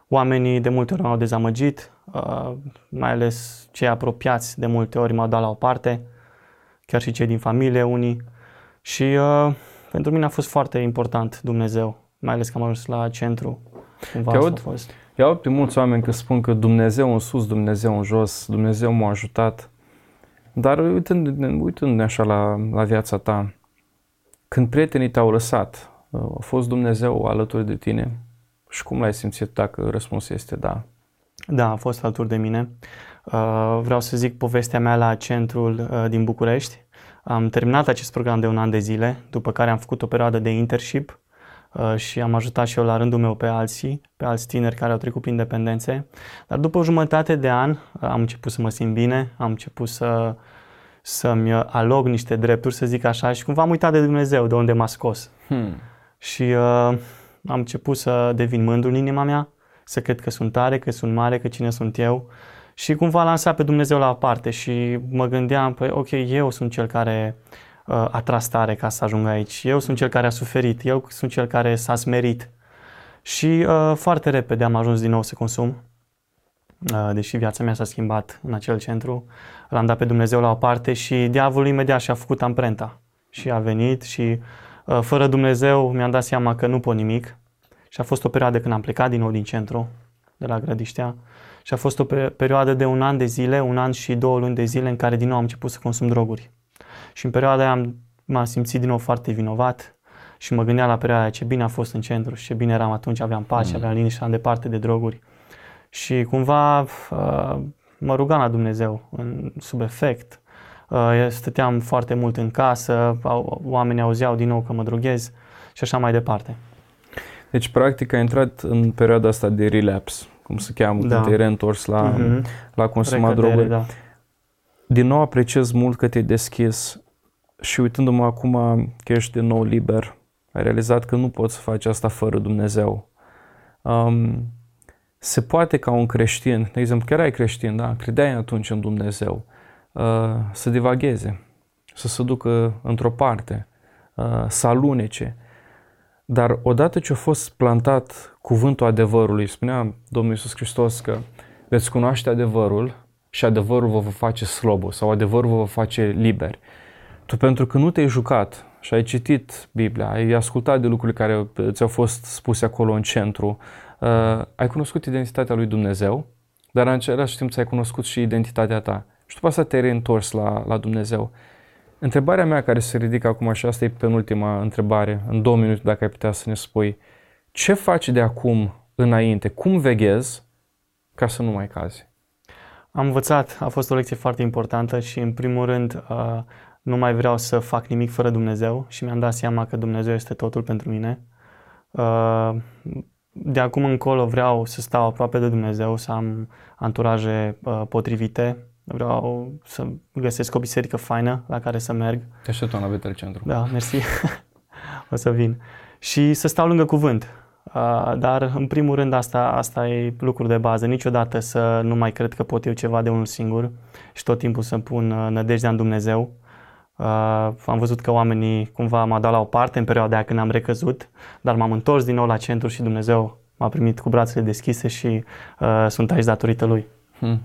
oamenii de multe ori m-au dezamăgit, uh, mai ales cei apropiați de multe ori m-au dat la o parte, chiar și cei din familie, unii. Și uh, pentru mine a fost foarte important Dumnezeu, mai ales că am ajuns la centru. Cumva Te asta aud? a fost. Iau pe mulți oameni că spun că Dumnezeu în sus, Dumnezeu în jos, Dumnezeu m-a ajutat. Dar uitându-ne, uitându-ne așa la, la viața ta, când prietenii te-au lăsat, a fost Dumnezeu alături de tine? Și cum l-ai simțit dacă răspunsul este da? Da, a fost alături de mine. Uh, Vreau să zic povestea mea la centrul uh, din București. Am terminat acest program de un an de zile, după care am făcut o perioadă de internship uh, și am ajutat și eu la rândul meu pe alții, pe alți tineri care au trecut prin dependențe. Dar după o jumătate de an uh, am început să mă simt bine, am început să, să-mi alog niște drepturi, să zic așa, și cumva am uitat de Dumnezeu, de unde m-a scos. Hmm. Și uh, am început să devin mândru în inima mea, să cred că sunt tare, că sunt mare, că cine sunt eu. Și cumva lansat pe Dumnezeu la o parte și mă gândeam, păi ok, eu sunt cel care uh, a tras tare ca să ajung aici. Eu sunt cel care a suferit, eu sunt cel care s-a smerit. Și uh, foarte repede am ajuns din nou să consum, uh, deși viața mea s-a schimbat în acel centru. L-am dat pe Dumnezeu la o parte și diavolul imediat și-a făcut amprenta. Și a venit și uh, fără Dumnezeu mi-am dat seama că nu pot nimic. Și a fost o perioadă când am plecat din nou din centru, de la Grădiștea. Și a fost o pe- perioadă de un an de zile, un an și două luni de zile în care din nou am început să consum droguri. Și în perioada aia am, m-am simțit din nou foarte vinovat și mă gândeam la perioada aia ce bine a fost în centru și ce bine eram atunci, aveam pace, aveam liniște, eram departe de droguri. Și cumva uh, mă rugam la Dumnezeu în, sub efect. Uh, stăteam foarte mult în casă, au, oamenii auzeau din nou că mă droghez și așa mai departe. Deci, practic, ai intrat în perioada asta de relapse, cum se cheamă, Da. când te-ai reîntors la, Mhm. la consumat Recădere, droguri. Da. Din nou apreciez mult că te-ai deschis și uitându-mă acum că ești din nou liber, ai realizat că nu poți să faci asta fără Dumnezeu. Um, se poate ca un creștin, de exemplu, chiar ai creștin, da? credeai atunci în Dumnezeu, uh, să divagheze, să se ducă într-o parte, uh, să alunece. Dar odată ce a fost plantat cuvântul adevărului, spunea Domnul Iisus Hristos că veți cunoaște adevărul și adevărul vă va face slobos sau adevărul vă va face liberi. Tu pentru că nu te-ai jucat și ai citit Biblia, ai ascultat de lucrurile care ți-au fost spuse acolo în centru, uh, ai cunoscut identitatea lui Dumnezeu, dar în același timp ți-ai cunoscut și identitatea ta. Și după asta te-ai reîntors la, la Dumnezeu. Întrebarea mea care se ridică acum și asta e penultima întrebare, în două minute dacă ai putea să ne spui, ce faci de acum înainte? Cum veghezi ca să nu mai cazi? Am învățat, a fost o lecție foarte importantă și în primul rând uh, nu mai vreau să fac nimic fără Dumnezeu și mi-am dat seama că Dumnezeu este totul pentru mine. Uh, De acum încolo vreau să stau aproape de Dumnezeu, să am anturaje uh, potrivite, vreau să găsesc o biserică faină la care să merg. Te așteptăm la Betel Centru. Da, mersi. (laughs) o să vin. Și să stau lângă cuvânt. Uh, Dar, în primul rând, asta, asta e lucru de bază. Niciodată să nu mai cred că pot eu ceva de unul singur și tot timpul să pun uh, nădejdea în Dumnezeu. Uh, Am văzut că oamenii cumva m-au dat la o parte în perioada aia când am recăzut, dar m-am întors din nou la centru și Dumnezeu m-a primit cu brațele deschise și uh, sunt aici datorită Lui. Hmm.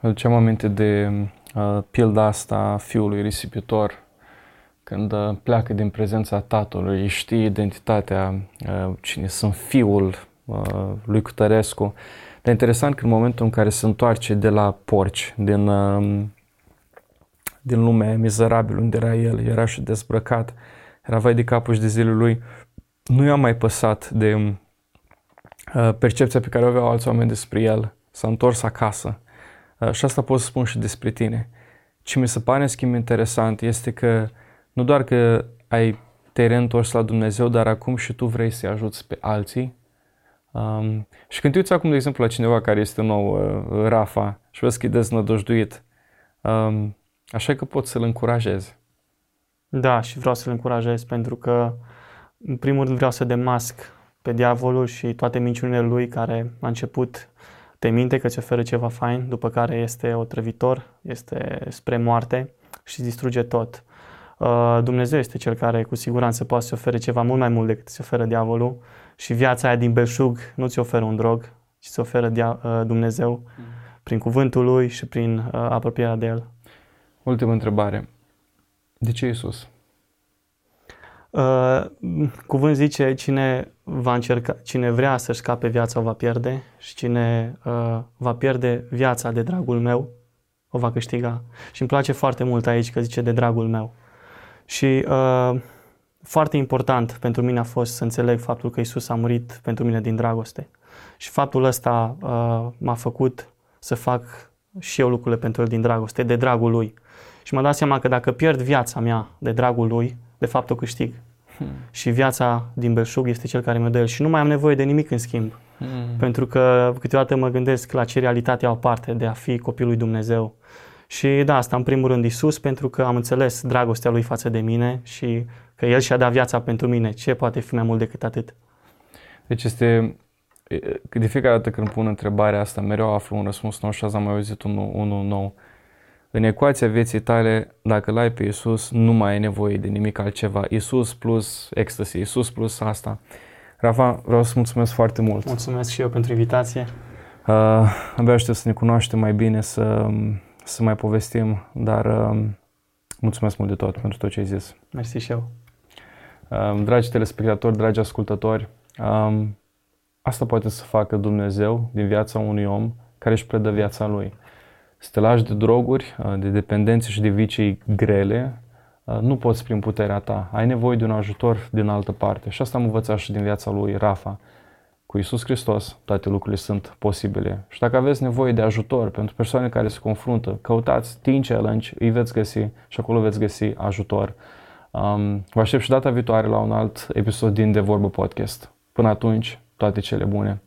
Mă duceam aminte de uh, pilda asta a fiului risipitor, când uh, pleacă din prezența tatălui, știe identitatea, uh, cine sunt fiul uh, lui Cutărescu. Dar interesant că în momentul în care se întoarce de la porci, din, uh, din lumea mizerabilă unde era el, era și dezbrăcat, era vai de capul și de zilele lui, nu i-a mai păsat de uh, percepția pe care o aveau alți oameni despre el. S-a întors acasă. Uh, și asta pot să spun și despre tine. Ce mi se pare în schimb interesant este că nu doar că ai te reîntors la Dumnezeu, dar acum și tu vrei să-i ajuți pe alții. Um, și când te uiți acum, de exemplu, la cineva care este nou, uh, Rafa, și vezi că e deznădăjduit, um, așa că poți să-l încurajezi. Da, și vreau să-l încurajez pentru că, în primul rând, vreau să demasc pe diavolul și toate minciunile lui care a început te minte că îți oferă ceva fain, după care este otrăvitor, este spre moarte și distruge tot. Uh, Dumnezeu este cel care cu siguranță poate să ofere ceva mult mai mult decât se oferă diavolul și viața aia din belșug nu ți oferă un drog, ci ți oferă dia- uh, Dumnezeu mm. prin cuvântul lui și prin uh, apropierea de el. Ultimă întrebare. De ce Isus? Uh, cuvânt zice, cine, va încerca, cine vrea să-și scape viața o va pierde și cine uh, va pierde viața de dragul meu o va câștiga. Și îmi place foarte mult aici că zice de dragul meu. Și uh, foarte important pentru mine a fost să înțeleg faptul că Isus a murit pentru mine din dragoste. Și faptul ăsta uh, m-a făcut să fac și eu lucrurile pentru El din dragoste, de dragul Lui. Și mă dau seama că dacă pierd viața mea de dragul Lui, de fapt o câștig. Hmm. Și viața din belșug este cel care mi-o dă El și nu mai am nevoie de nimic în schimb. Hmm. Pentru că câteodată mă gândesc la ce realitate au parte de a fi copilul lui Dumnezeu. Și da, asta în primul rând Isus, pentru că am înțeles dragostea Lui față de mine și că El și-a dat viața pentru mine. Ce poate fi mai mult decât atât? Deci este de fiecare dată când pun întrebarea asta, mereu aflu un răspuns nou și azi am mai auzit unul, unul nou. În ecuația vieții tale, dacă l-ai pe Isus, nu mai ai nevoie de nimic altceva. Isus plus ecstasy, Isus plus asta. Rafa, vreau să mulțumesc foarte mult. Mulțumesc și eu pentru invitație. Uh, abia aștept să ne cunoaștem mai bine, să, să mai povestim, dar uh, mulțumesc mult de tot pentru tot ce ai zis. Mersi și eu. Uh, dragi telespectatori, dragi ascultători, uh, asta poate să facă Dumnezeu din viața unui om care își predă viața lui să te lași de droguri, uh, de dependențe și de vicii grele, uh, nu poți prin puterea ta. Ai nevoie de un ajutor din altă parte. Și asta am învățat și din viața lui Rafa. Cu Isus Hristos toate lucrurile sunt posibile. Și dacă aveți nevoie de ajutor pentru persoane care se confruntă, căutați Teen Challenge, îi veți găsi și acolo veți găsi ajutor. Um, vă aștept și data viitoare la un alt episod din De Vorbă Podcast. Până atunci, toate cele bune!